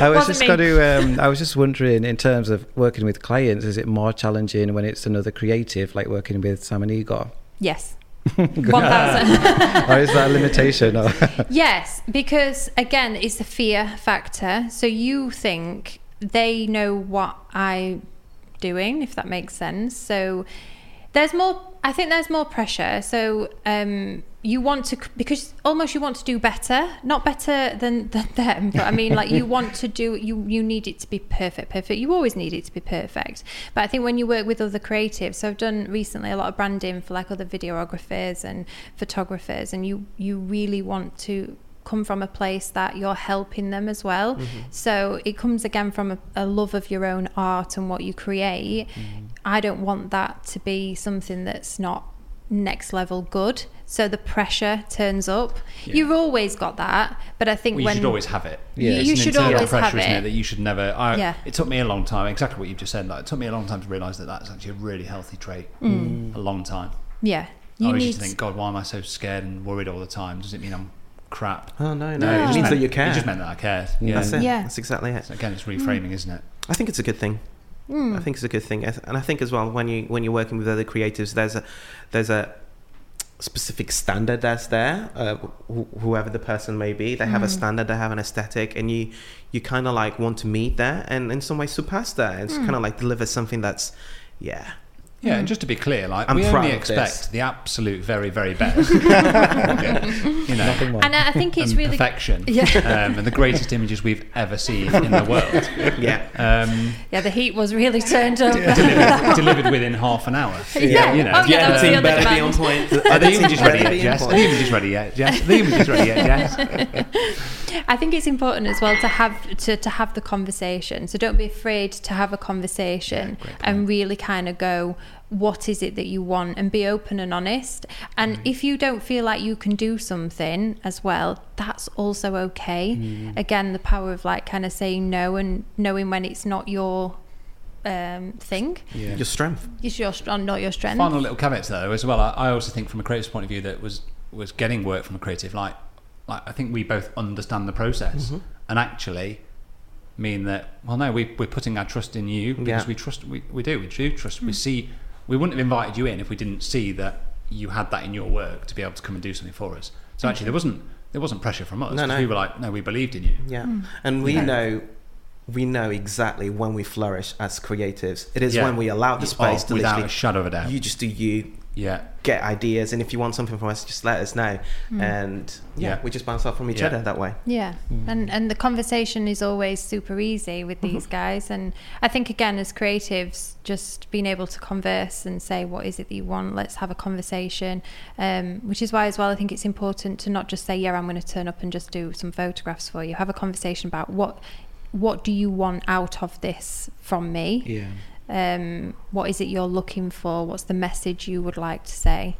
I was Wasn't just me. going to. Um, I was just wondering, in terms of working with clients, is it more challenging when it's another creative, like working with Sam and Igor, Yes. 1000. [LAUGHS] or is that a limitation? [LAUGHS] Yes, because again, it's the fear factor. So you think they know what I'm doing, if that makes sense. So there's more. I think there's more pressure. So um, you want to because almost you want to do better, not better than, than them, but I mean like you [LAUGHS] want to do you you need it to be perfect, perfect. You always need it to be perfect. But I think when you work with other creatives, so I've done recently a lot of branding for like other videographers and photographers, and you you really want to come from a place that you're helping them as well. Mm-hmm. So it comes again from a, a love of your own art and what you create. Mm-hmm. I don't want that to be something that's not next level good. So the pressure turns up. You've always got that, but I think Well, you when should always have it. You- you should always pressure, have isn't it. it? That you should never. I, Yeah. It took me a long time. Exactly what you've just said. Like, it took me a long time to realise that that's actually a really healthy trait. Mm. Mm. A long time. yeah, I Mm. you always need used to think, God, why am I so scared and worried all the time? Does it mean I'm crap? Oh no, no. No. It just means meant, that you care. It just meant that I cared. Mm, yeah. That's it. Yeah. That's exactly it. So again, it's reframing, isn't it? I think it's a good thing. I think it's a good thing, and I think as well when you when you're working with other creatives, there's a there's a specific standard that's there. Uh, wh- whoever the person may be, they have a standard, they have an aesthetic, and you you kind of like want to meet that, and in some way surpass that. It's kind of like deliver something that's, yeah, Yeah, and just to be clear, like I'm we proud only of expect this. the absolute very, very best. [LAUGHS] [LAUGHS] you know, nothing more. and I I think it's and really perfection, [LAUGHS] Yeah. um, and the greatest images we've ever seen in the world. yeah. Um, yeah. The heat was really turned up. delivered, delivered within half an hour. Yeah. You know. Oh, yeah, that was the Editing other better be demand. on point. Are the images ready yet, be Jess? Are the images ready yet, Jess? Are the images ready yet, Jess? I think it's important as well to have to, to have the conversation. So don't be afraid to have a conversation and really kind of go, what is it that you want, and be open and honest. And Mm. if you don't feel like you can do something as well, that's also okay. Mm. Again, the power of like kind of saying no and knowing when it's not your um, thing. Your strength. It's your str- not your strength. Final little caveat to though as well. I, I also think from a creative's point of view that was was getting work from a creative like like I think we both understand the process Mm-hmm. and actually mean that well no we we're putting our trust in you because Yeah. we trust we, we do we do trust we see we wouldn't have invited you in if we didn't see that you had that in your work to be able to come and do something for us. So actually there wasn't there wasn't pressure from us. No, 'cause no. We were like no we believed in you. Yeah, hmm. and we know we know exactly when we flourish as creatives. It is Yeah. when we allow the Oh, space to without literally, a shadow of a doubt. You just do you, Yeah. get ideas, and if you want something from us, just let us know. And yeah, Yeah. we just bounce off from each Yeah. other that way. Yeah, and and the conversation is always super easy with these [LAUGHS] guys, and I think again as creatives, just being able to converse and say what is it that you want, let's have a conversation, um, which is why as well I think it's important to not just say yeah I'm going to turn up and just do some photographs for you. Have a conversation about what what do you want out of this from me. yeah. Um, what is it you're looking for? What's the message you would like to say?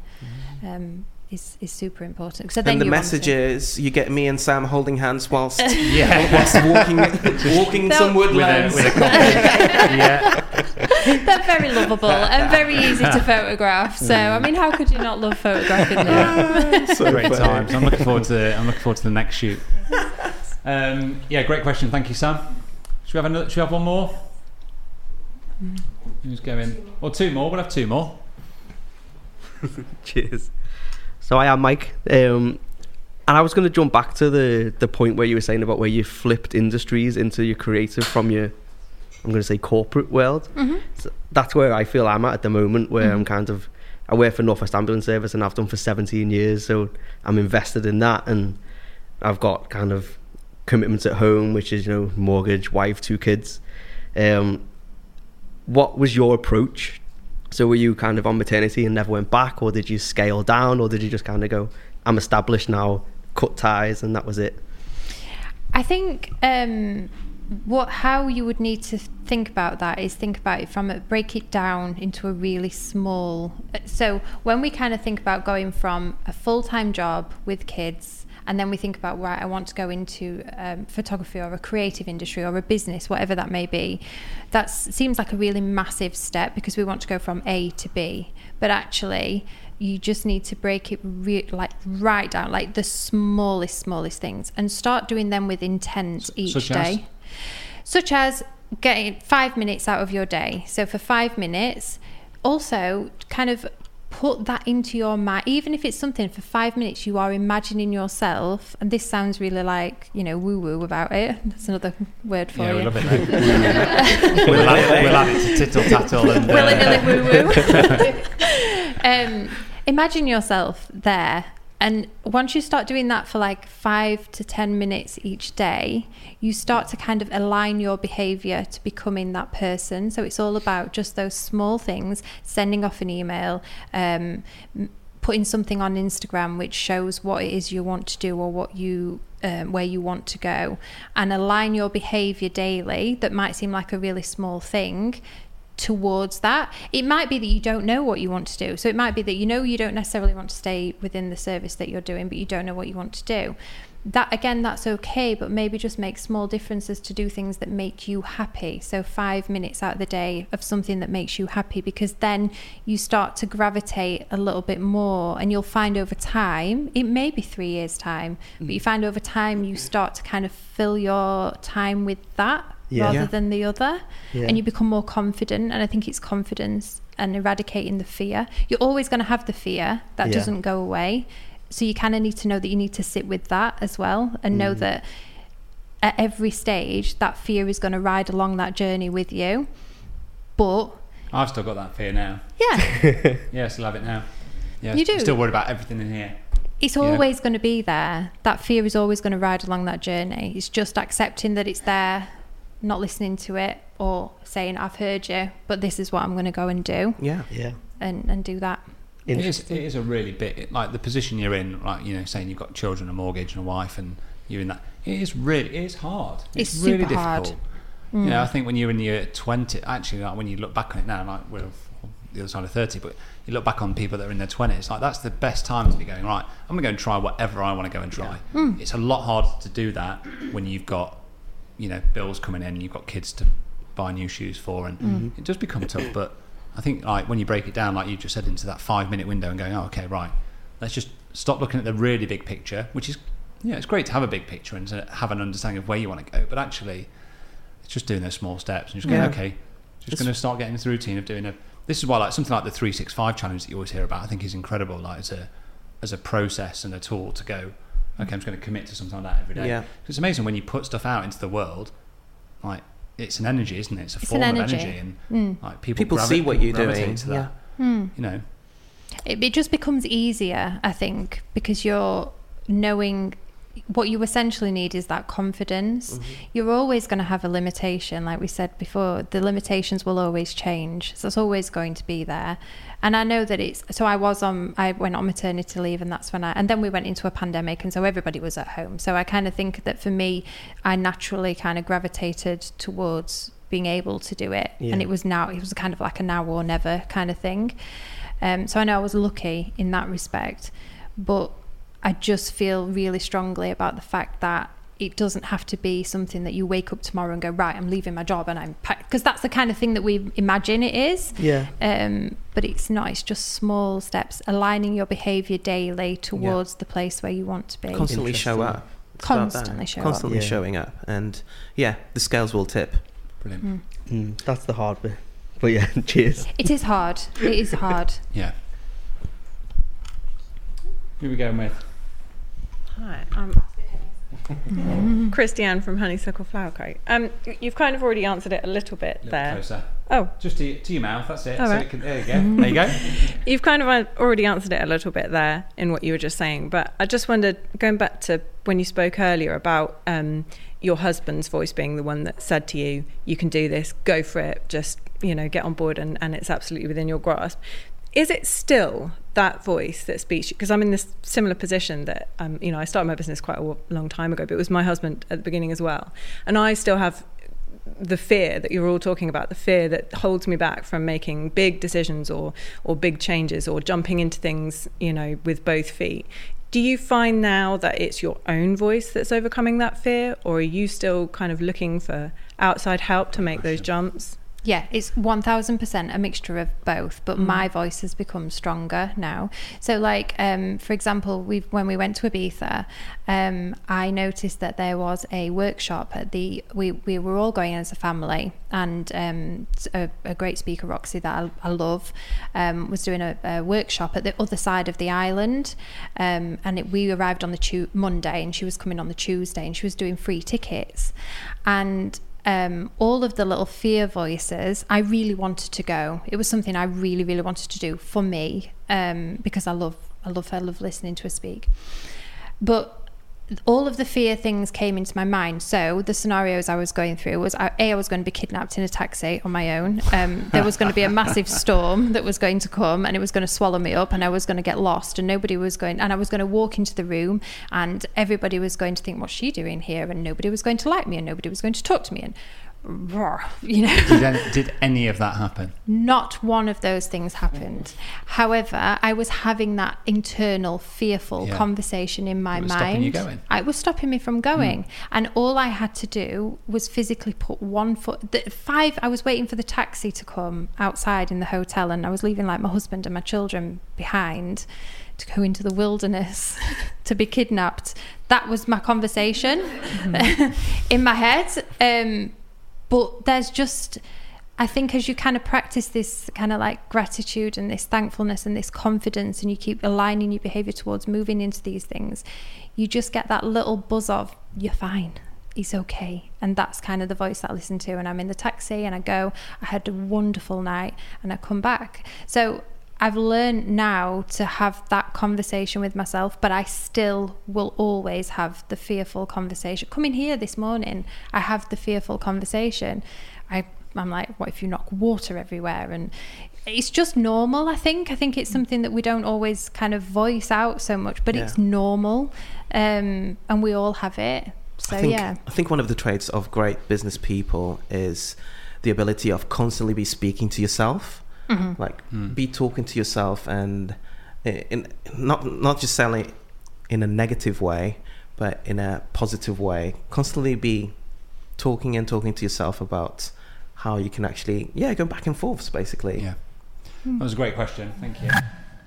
Um, is is super important. So then and the you message is you get me and Sam holding hands whilst [LAUGHS] Yeah. whilst walking [LAUGHS] walking They'll- some with a, woodlands. with a yeah. [LAUGHS] They're very lovable and very easy to photograph. So I mean, how could you not love photographing them? So great funny. times. I'm looking forward to the, I'm looking forward to the next shoot. Um, yeah, great question. Thank you, Sam. Should we have another? Should we have one more? Who's going? Or two more? We'll have two more. Cheers. So I am Mike, um, and I was going to jump back to the the point where you were saying about where you flipped industries into your creative from your, I'm going to say corporate world. So that's where I feel I'm at at the moment, where I'm kind of, I work for Northwest Ambulance Service and I've done for 17 years, so I'm invested in that, and I've got kind of commitments at home, which is you know mortgage, wife, two kids. Um, what was your approach so were you kind of on maternity and never went back, or did you scale down, or did you just kind of go, "I'm established now, cut ties," and that was it? I think um, what how you would need to think about that is think about it from a break it down into a really small so when we kind of think about going from a full-time job with kids and then we think about right i want to go into um, photography or a creative industry or a business whatever that may be that seems like a really massive step because we want to go from a to b but actually you just need to break it re- like right down like the smallest smallest things and start doing them with intent each such as? day such as getting five minutes out of your day. So for five minutes, also kind of put that into your mind, even if it's something for five minutes you are imagining yourself. And this sounds really like you know woo woo about it. That's another word for Yeah, you. we love it. [LAUGHS] mate. we'll, add, we'll add it to tittle tattle and. Willy uh, nilly woo woo. um, imagine yourself there. And once you start doing that for like five to 10 minutes each day, you start to kind of align your behavior to becoming that person. So it's all about just those small things sending off an email, um, putting something on Instagram which shows what it is you want to do or what you um, where you want to go and align your behavior daily that might seem like a really small thing towards that. It might be that you don't know what you want to do. So it might be that you know you don't necessarily want to stay within the service that you're doing, but you don't know what you want to do. That again, that's okay, but maybe just make small differences to do things that make you happy. So five minutes out of the day of something that makes you happy, because then you start to gravitate a little bit more, and you'll find over time. It may be three years time, but you mm. find over time you start to kind of fill your time with that Yeah. rather Yeah. than the other Yeah. and you become more confident and i think it's confidence and eradicating the fear you're always going to have the fear that Yeah. doesn't go away so you kind of need to know that you need to sit with that as well and know Mm. that at every stage that fear is going to ride along that journey with you but I've still got that fear now. yeah [LAUGHS] Yeah, I still have it now. Yeah, You do? Still worried about everything in here. it's Yeah. always going to be there that fear is always going to ride along that journey it's just accepting that it's there not listening to it or saying i've heard you but this is what i'm going to go and do Yeah. Yeah. and, and do that It is, it is a really big, like the position you're in, like, you know, saying you've got children, a mortgage, and a wife, and you're in that. It is really, it is hard. It's really super hard. difficult. Mm. You know, I think when you're in your 20, actually, like when you look back on it now, like we're on the other side of 30, but you look back on people that are in their 20s, like that's the best time to be going, right, I'm going to go and try whatever I want to go and try. Mm. It's a lot harder to do that when you've got, you know, bills coming in, and you've got kids to buy new shoes for, and mm-hmm. it does become tough. But I think, like, when you break it down, like you just said, into that five minute window and going, oh, okay, right, let's just stop looking at the really big picture, which is, yeah, it's great to have a big picture and to have an understanding of where you want to go, but actually, it's just doing those small steps and just going, Yeah. okay, just going to start getting into the routine of doing a. This is why, like something like the three six five challenge that you always hear about, I think is incredible. Like as a as a process and a tool to go. Okay, I'm just going to commit to something like that every day. Yeah. It's amazing when you put stuff out into the world. Like it's an energy, isn't it? It's a It's form an of energy. energy, and Mm. like people People gravi- see what people you're gravitate doing, To that. Hmm. You know, it, it just becomes easier i think because you're knowing what you essentially need is that confidence. You're always going to have a limitation like we said before the limitations will always change so it's always going to be there. And i know that it's so i was on i went on maternity leave and that's when i and then we went into a pandemic and so everybody was at home. So i kind of think that for me i naturally kind of gravitated towards being able to do it. Yeah. and it was now it was kind of like a now or never kind of thing. Um, so I know I was lucky in that respect, but I just feel really strongly about the fact that it doesn't have to be something that you wake up tomorrow and go right. I'm leaving my job and I'm because that's the kind of thing that we imagine it is. Yeah. Um, but it's not. It's just small steps, aligning your behaviour daily towards the place where you want to be. Constantly show up. It's about that. Constantly show up. Constantly Yeah. showing up. And yeah, the scales will tip. brilliant. Mm, that's the hard bit. But yeah, [LAUGHS] cheers. It is hard. It is [LAUGHS] hard. Yeah. Who we going with? Hi, I'm [LAUGHS] Christiane from Honeysuckle Flower Crate. Um, you've kind of already answered it a little bit A little there. closer. Oh, Just to, to your mouth. That's it. All so right. it can, there you go. There you go. [LAUGHS] you've kind of uh, already answered it a little bit there in what you were just saying. But I just wondered, going back to when you spoke earlier about um, your husband's voice being the one that said to you, "You can do this. Go for it. Just you know, get on board, and, and it's absolutely within your grasp." Is it still that voice that speaks? Because I'm in this similar position that um, you know I started my business quite a long time ago, but it was my husband at the beginning as well, and I still have the fear that you're all talking about, the fear that holds me back from making big decisions or or big changes or jumping into things, you know, with both feet. Do you find now that it's your own voice that's overcoming that fear, or are you still kind of looking for outside help to make those jumps? Yeah, it's 1000% a mixture of both, but Mm. my voice has become stronger now. So, like, um, for example, we when we went to Ibiza, um, I noticed that there was a workshop at the, we, we were all going as a family, and um, a, a great speaker, Roxy, that I, I love, um, was doing a, a workshop at the other side of the island. Um, and it, we arrived on the tu- Monday, and she was coming on the Tuesday, and she was doing free tickets. And um, all of the little fear voices, I really wanted to go. It was something I really, really wanted to do for me um, because I love, I love, I love listening to her speak. But all of the fear things came into my mind. So the scenarios I was going through was I, a I was going to be kidnapped in a taxi on my own. Um, there was going to be a massive [LAUGHS] storm that was going to come, and it was going to swallow me up, and I was going to get lost, and nobody was going. And I was going to walk into the room, and everybody was going to think, "What's she doing here?" And nobody was going to like me, and nobody was going to talk to me, and you know. Did any, did any of that happen? Not one of those things happened. However, I was having that internal fearful Yeah. conversation in my mind. stopping you going. It was stopping me from going. And all I had to do was physically put one foot. The, five. I was waiting for the taxi to come outside in the hotel, and I was leaving like my husband and my children behind to go into the wilderness [LAUGHS] to be kidnapped. That was my conversation [LAUGHS] in my head. Um, but there's just I think as you kind of practice this kind of like gratitude and this thankfulness and this confidence, and you keep aligning your behavior towards moving into these things, you just get that little buzz of, you're fine, it's okay. And that's kind of the voice that I listen to. And I'm in the taxi and I go, I had a wonderful night, and I come back. So I've learned now to have that conversation with myself, but I still will always have the fearful conversation. Coming here this morning, I have the fearful conversation. I I'm like, what if you knock water everywhere? And it's just normal. I think. I think it's something that we don't always kind of voice out so much, but it's normal, um, and we all have it. So I think, yeah, I think one of the traits of great business people is the ability of constantly be speaking to yourself, Mhm. like hmm. be talking to yourself, and eh, in not not just selling in a negative way, but in a positive way. Constantly be talking and talking to yourself about how you can actually yeah go back and forths basically. Yeah, hmm. that was a great question. Thank you.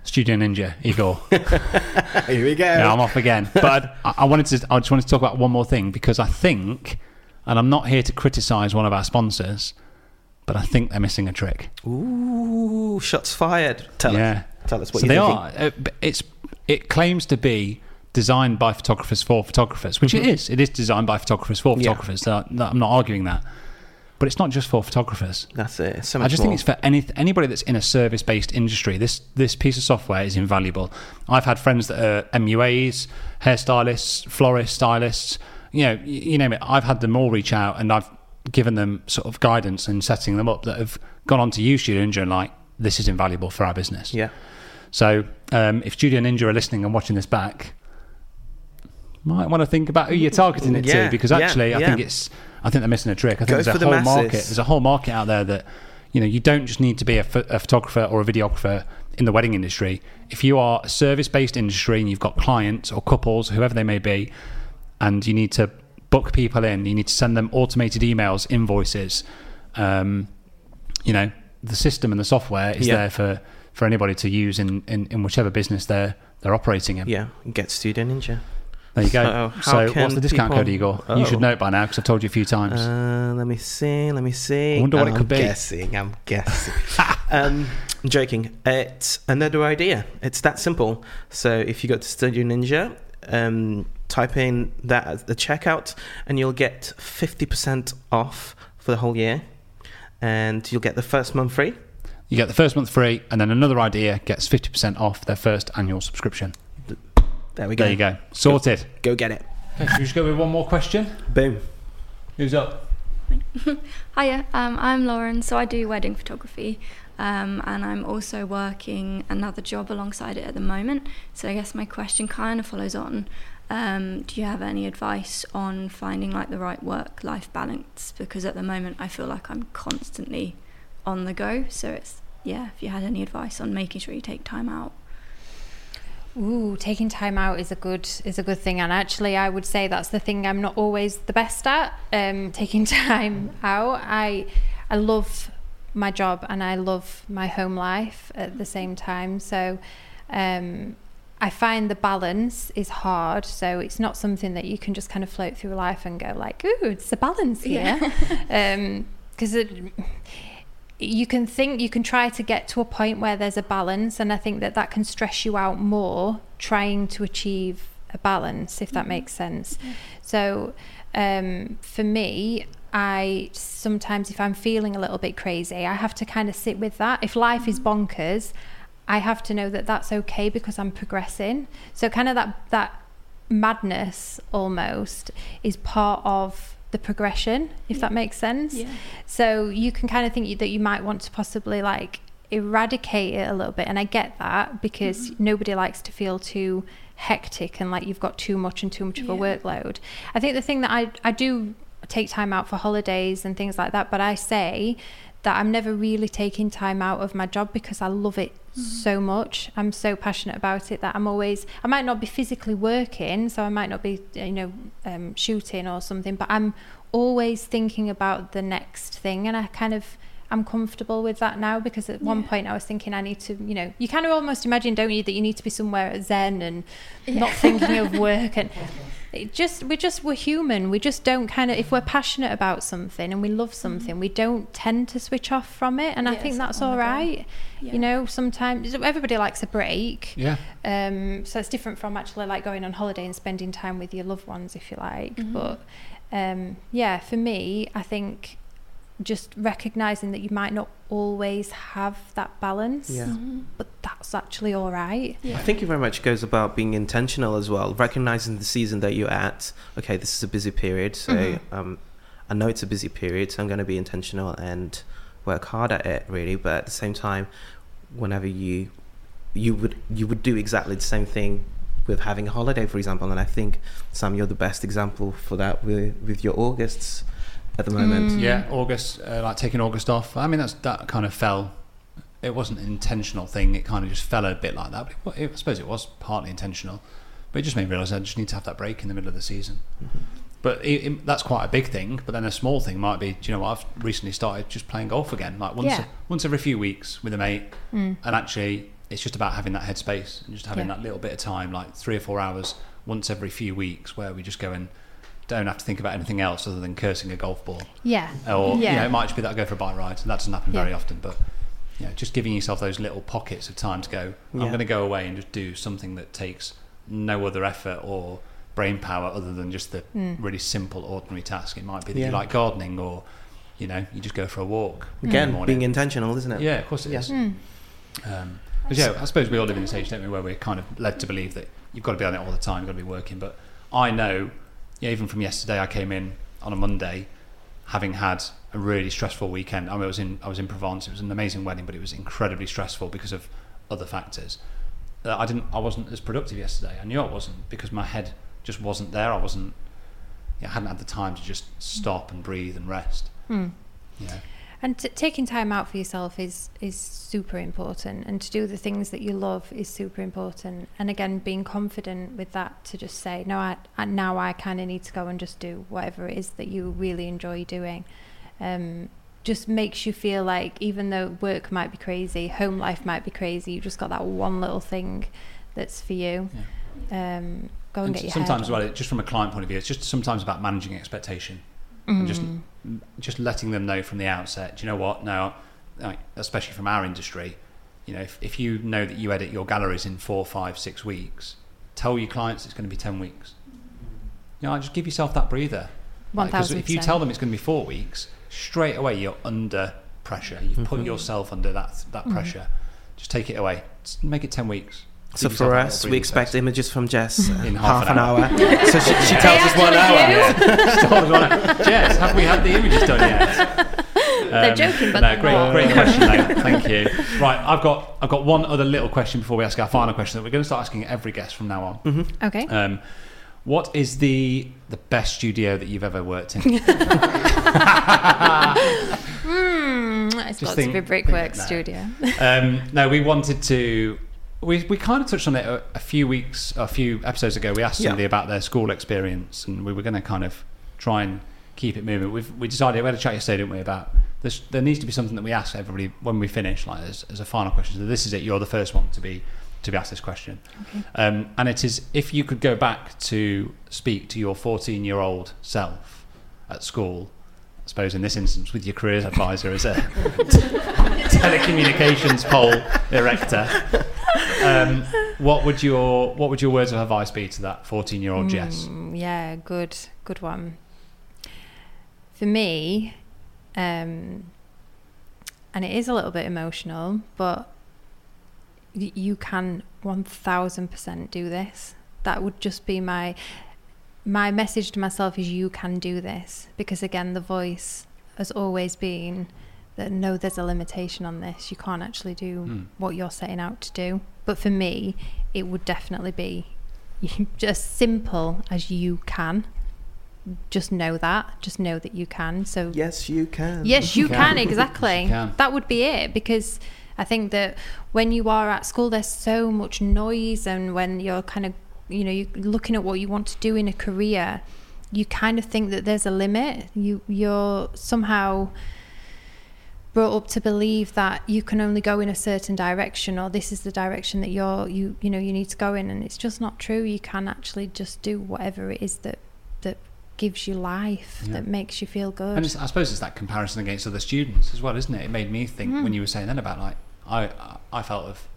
Studio Ninja, Igor. [LAUGHS] Here we go. Yeah, I'm off again. But I, I wanted to. I just wanted to talk about one more thing because I think, and I'm not here to criticise one of our sponsors, but I think they're missing a trick. Ooh, shots fired. Tell yeah. us. Tell us what so they thinking. are. Uh, it's it claims to be designed by photographers for photographers, which it Mhm. is. It is designed by photographers for Yeah. photographers. So I'm not arguing that. But it's not just for photographers. That's it. So I just more. think it's for any anybody that's in a service-based industry. This this piece of software is invaluable. I've had friends that are MUAs, hairstylists, florists, stylists. You know, you name it. I've had them all reach out, and I've given them sort of guidance and setting them up that have gone on to use Studio Ninja and like this is invaluable for our business. Yeah. So um, if Studio Ninja are listening and watching this back, might want to think about who you're targeting it Yeah, to because yeah, actually I yeah. think it's I think they're missing a trick. I think Go there's a the whole market. There's a whole market out there that you know you don't just need to be a, ph- a photographer or a videographer in the wedding industry. If you are a service-based industry and you've got clients or couples, whoever they may be, and you need to book people in, you need to send them automated emails, invoices. Um, you know, the system and the software is Yeah. there for, for anybody to use in, in, in whichever business they're they're operating in. Yeah, get Studio Ninja. There you go. So, how So, can what's the discount code, people- Igor? You should Oh. know it by now because I've told you a few times. Uh, let me see. Let me see. I wonder what it I'm could be. Guessing. I'm guessing. [LAUGHS] um, I'm joking. It's another idea. It's that simple. So if you go to Studio Ninja, um, type in that at the checkout, and you'll get fifty percent off for the whole year, and you'll get the first month free. you get the first month free, and then another idea gets 50% off their first annual subscription. There we go. There you go. Sorted. Go get it. Okay, should we just go with one more question? Boom. Who's up? [LAUGHS] Hiya, um, I'm Lauren. So I do wedding photography, um, and I'm also working another job alongside it at the moment. So I guess my question kind of follows on. Um, do you have any advice on finding like the right work-life balance? Because at the moment, I feel like I'm constantly on the go. So it's yeah. If you had any advice on making sure you take time out. Ooh, taking time out is a good is a good thing, and actually, I would say that's the thing I'm not always the best at. Um, [LAUGHS] taking time out, I I love my job and I love my home life at the same time. So, um, I find the balance is hard. So it's not something that you can just kind of float through life and go like, ooh, it's a balance here, [LAUGHS] um, because it you can think you can try to get to a point where there's a balance and i think that that can stress you out more trying to achieve a balance if that mm-hmm. makes sense. So um, for me i sometimes if i'm feeling a little bit crazy i have to kind of sit with that. If life is mm-hmm. bonkers i have to know that that's okay because i'm progressing. So kind of that that madness almost is part of the progression if that makes sense. Yeah. so you can kind of think that you might want to possibly like eradicate it a little bit and i get that because mm-hmm. nobody likes to feel too hectic and like you've got too much and too much of a workload. I think the thing that i i do take time out for holidays and things like that but i say that i'm never really taking time out of my job because i love it so much. I'm so passionate about it that i'm always i might not be physically working so i might not be you know um, shooting or something but i'm always thinking about the next thing and i kind of i'm comfortable with that now because at one point i was thinking i need to you know you kind of almost imagine don't you that you need to be somewhere at zen and not thinking of work and [LAUGHS] it just we just we're human we just don't kind of if we're passionate about something and we love something we don't tend to switch off from it and i think that's on all the go. right Yeah. you know sometimes everybody likes a break Yeah. um so it's different from actually like going on holiday and spending time with your loved ones if you like Mhm. but um yeah for me i think just recognizing that you might not always have that balance Yeah. Mhm. but that's actually all right I think it very much goes about being intentional as well, recognizing the season that you're at. Okay, this is a busy period, so Mhm. um, I know it's a busy period, so I'm going to be intentional and work hard at it, really. But at the same time, whenever you you would you would do exactly the same thing with having a holiday, for example. And I think Sam, you're the best example for that with with your Augusts at the moment. Yeah, August, uh, like taking August off. I mean, that's that kind of fell. It wasn't an intentional thing. It kind of just fell a bit like that. But it, I suppose it was partly intentional. But it just made me realise I just need to have that break in the middle of the season. But it, it, that's quite a big thing. But then a small thing might be, do you know what? I've recently started just playing golf again, like once Yeah. once every few weeks with a mate. Mm. And actually, it's just about having that headspace and just having Yeah. that little bit of time, like three or four hours once every few weeks, where we just go and don't have to think about anything else other than cursing a golf ball. yeah Or you yeah know, it might just be that I go for a bike ride, and that doesn't happen very often. But you know, just giving yourself those little pockets of time to go. I'm Yeah. going to go away and just do something that takes no other effort or brain power other than just the Mm. really simple, ordinary task. It might be that Yeah. you like gardening, or you know, you just go for a walk. Again, morning. being intentional, isn't it? yeah, of course it is. Mm. Um, 'cause, yeah, I suppose we all live in this age, don't we, where we're kind of led to believe that you've got to be on it all the time, you've got to be working. But I know, yeah, even from yesterday, I came in on a Monday, having had a really stressful weekend. I, mean, I was in I was in Provence. It was an amazing wedding, but it was incredibly stressful because of other factors. Uh, I didn't. I wasn't as productive yesterday. I knew I wasn't because my head just wasn't there. I wasn't. Yeah, I hadn't had the time to just stop and breathe and rest. Mm. You know. And t- taking time out for yourself is is super important, and to do the things that you love is super important. And again, being confident with that to just say, no, I, I now I kind of need to go and just do whatever it is that you really enjoy doing. Um, just makes you feel like even though work might be crazy, home life might be crazy, you just got that one little thing that's for you. Um, go and, And get your sometimes, well, it, just from a client point of view, it's just sometimes about managing expectation and just Mm. just letting them know from the outset. Do you know what? Now, like, especially from our industry, you know, if, if you know that you edit your galleries in four, five, six weeks, tell your clients it's going to be ten weeks. You know, just give yourself that breather. Like, 'cause if you tell them it's going to be four weeks, straight away you're under pressure. You've put Mhm. yourself under that that Mm. pressure. Just take it away. Just make it ten weeks. So for us, we expect space. images from Jess [LAUGHS] uh, In half, an hour. hour. [LAUGHS] so she, she They tells us one hour. actually [LAUGHS] She told us one hour. Jess, have we had the images done yet? They're joking, but no, great, not. great question, though. Thank you. Right, I've got I've got one other little question before we ask our final question that we're going to start asking every guest from now on. Mhm. Okay. Um, What is the the best studio that you've ever worked in? Hmm, it's Just got think- to be think Brickwork. Studio. um, no, we wanted to. We, we kind of touched on it a, a few weeks, a few episodes ago. We asked Yeah. somebody about their school experience, and we were going to kind of try and keep it moving. We've we decided we had a chat yesterday, didn't we? About this, there needs to be something that we ask everybody when we finish, like as, as a final question. So this is it. You're the first one to be to be asked this question, um, and it is if you could go back to speak to your 14 year old self at school. I suppose in this instance, with your careers advisor as a [LAUGHS] telecommunications pole erector, um, what would your what would your words of advice be to that 14 year old Jess? Mm, yeah, good, good one. For me, um, and it is a little bit emotional, but you can one thousand percent do this. That would just be my my message to myself is you can do this because again the voice has always been that no there's a limitation on this you can't actually do Hmm. what you're setting out to do but for me it would definitely be [LAUGHS] just simple as you can just know that just know that you can so Yes, you can. Yes, you Can. can, Yes, you exactly. can. That would be it because I think that when you are at school, there's so much noise, and when you're kind of, you know, you're looking at what you want to do in a career, you kind of think that there's a limit. You you're somehow brought up to believe that you can only go in a certain direction or this is the direction that you're you you know you need to go in and it's just not true you can actually just do whatever it is that that gives you life Yeah. that makes you feel good And it's, I suppose it's that comparison against other students as well, isn't it? It made me think Mm. when you were saying then about like I I felt of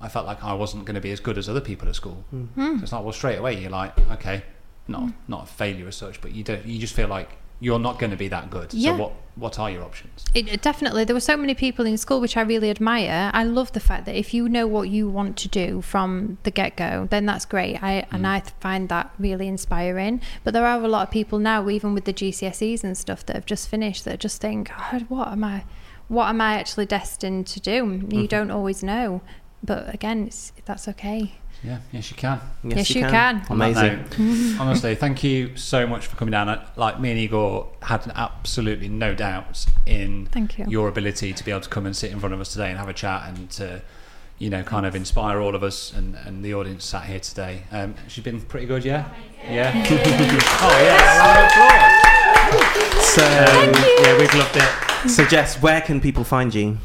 I felt like I wasn't going to be as good as other people at school. Mm. Mm. So it's like well straight away you're like okay, not Mm. not a failure as such, but you don't you just feel like you're not going to be that good. Yeah. So what what are your options? It, it definitely, there were so many people in school which I really admire. I love the fact that if you know what you want to do from the get go, then that's great. I and I find that really inspiring. But there are a lot of people now, even with the GCSEs and stuff, that have just finished that just think, God, what am I, what am I actually destined to do? You Mhm. don't always know. But again, it's, that's okay. Yeah, yes you can. Yes, Yes, you you can. can. Amazing. note, [LAUGHS] honestly, thank you so much for coming down. Like me and Igor had absolutely no doubts in Thank you. your ability to be able to come and sit in front of us today and have a chat and to, you know, kind of inspire all of us and, and the audience sat here today. Um, she's been pretty good, yeah? Yeah. [LAUGHS] oh yeah, round of applause. So yeah, we've loved it. So Jess, where can people find you?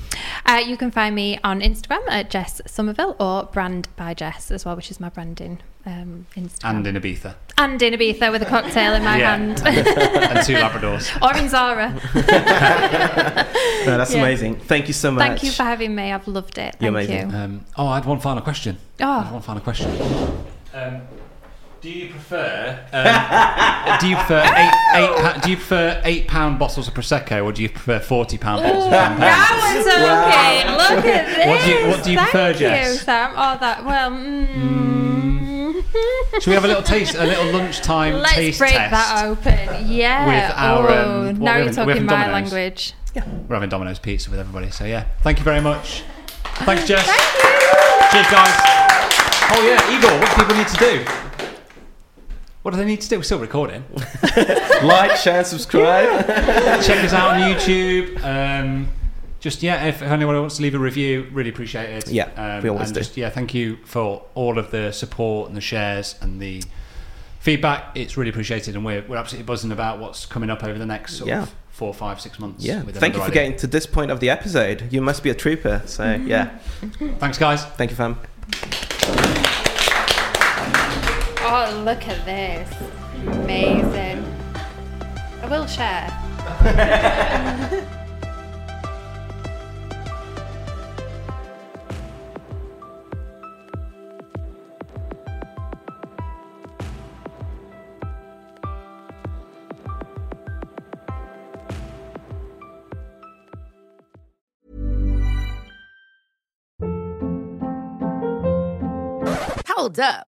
Uh, you can find me on Instagram at Jess Somerville or Brand by Jess as well, which is my branding um, Instagram. And in Ibiza. And in Ibiza with a cocktail in my Yeah. hand. [LAUGHS] And two Labradors. [LAUGHS] or in Zara. [LAUGHS] No, that's Yeah. amazing. Thank you so much. Thank you for having me. I've loved it. You're Thank amazing. you. Um, oh, I had one final question. Oh. I had one final question. Um, do you prefer? Um, [LAUGHS] do you prefer eight, eight? Do you prefer eight pound bottles of prosecco, or do you prefer forty pound bottles of champagne? That was okay. Look at this. What do you- what do you Thank prefer, you, Jess? Sam. Oh, that. Well. Mm. Should we have a little taste, a little [LAUGHS] lunchtime Let's taste break test? that open. Yeah. With our, oh, um, now we're you're having- talking having my Domino's. language. We're having Domino's pizza with everybody, so yeah. Thank you very much. Thanks, Jess. Thank you. Cheers, guys. Oh yeah, Igor. What do people need to do? What do they need to do? We're still recording. [LAUGHS] like, share, subscribe. [LAUGHS] Check us out on YouTube. Um, just yeah, if anyone wants to leave a review, really appreciate it. Yeah, um, we always and do. Just, yeah, thank you for all of the support and the shares and the feedback. It's really appreciated, and we're we're absolutely buzzing about what's coming up over the next sort Yeah. of four, five, six months. Yeah. with Thank you for Idea. getting to this point of the episode. You must be a trooper. So yeah. Thanks, guys. Thank you, fam. Oh, look at this. Amazing. I will share. Hold up.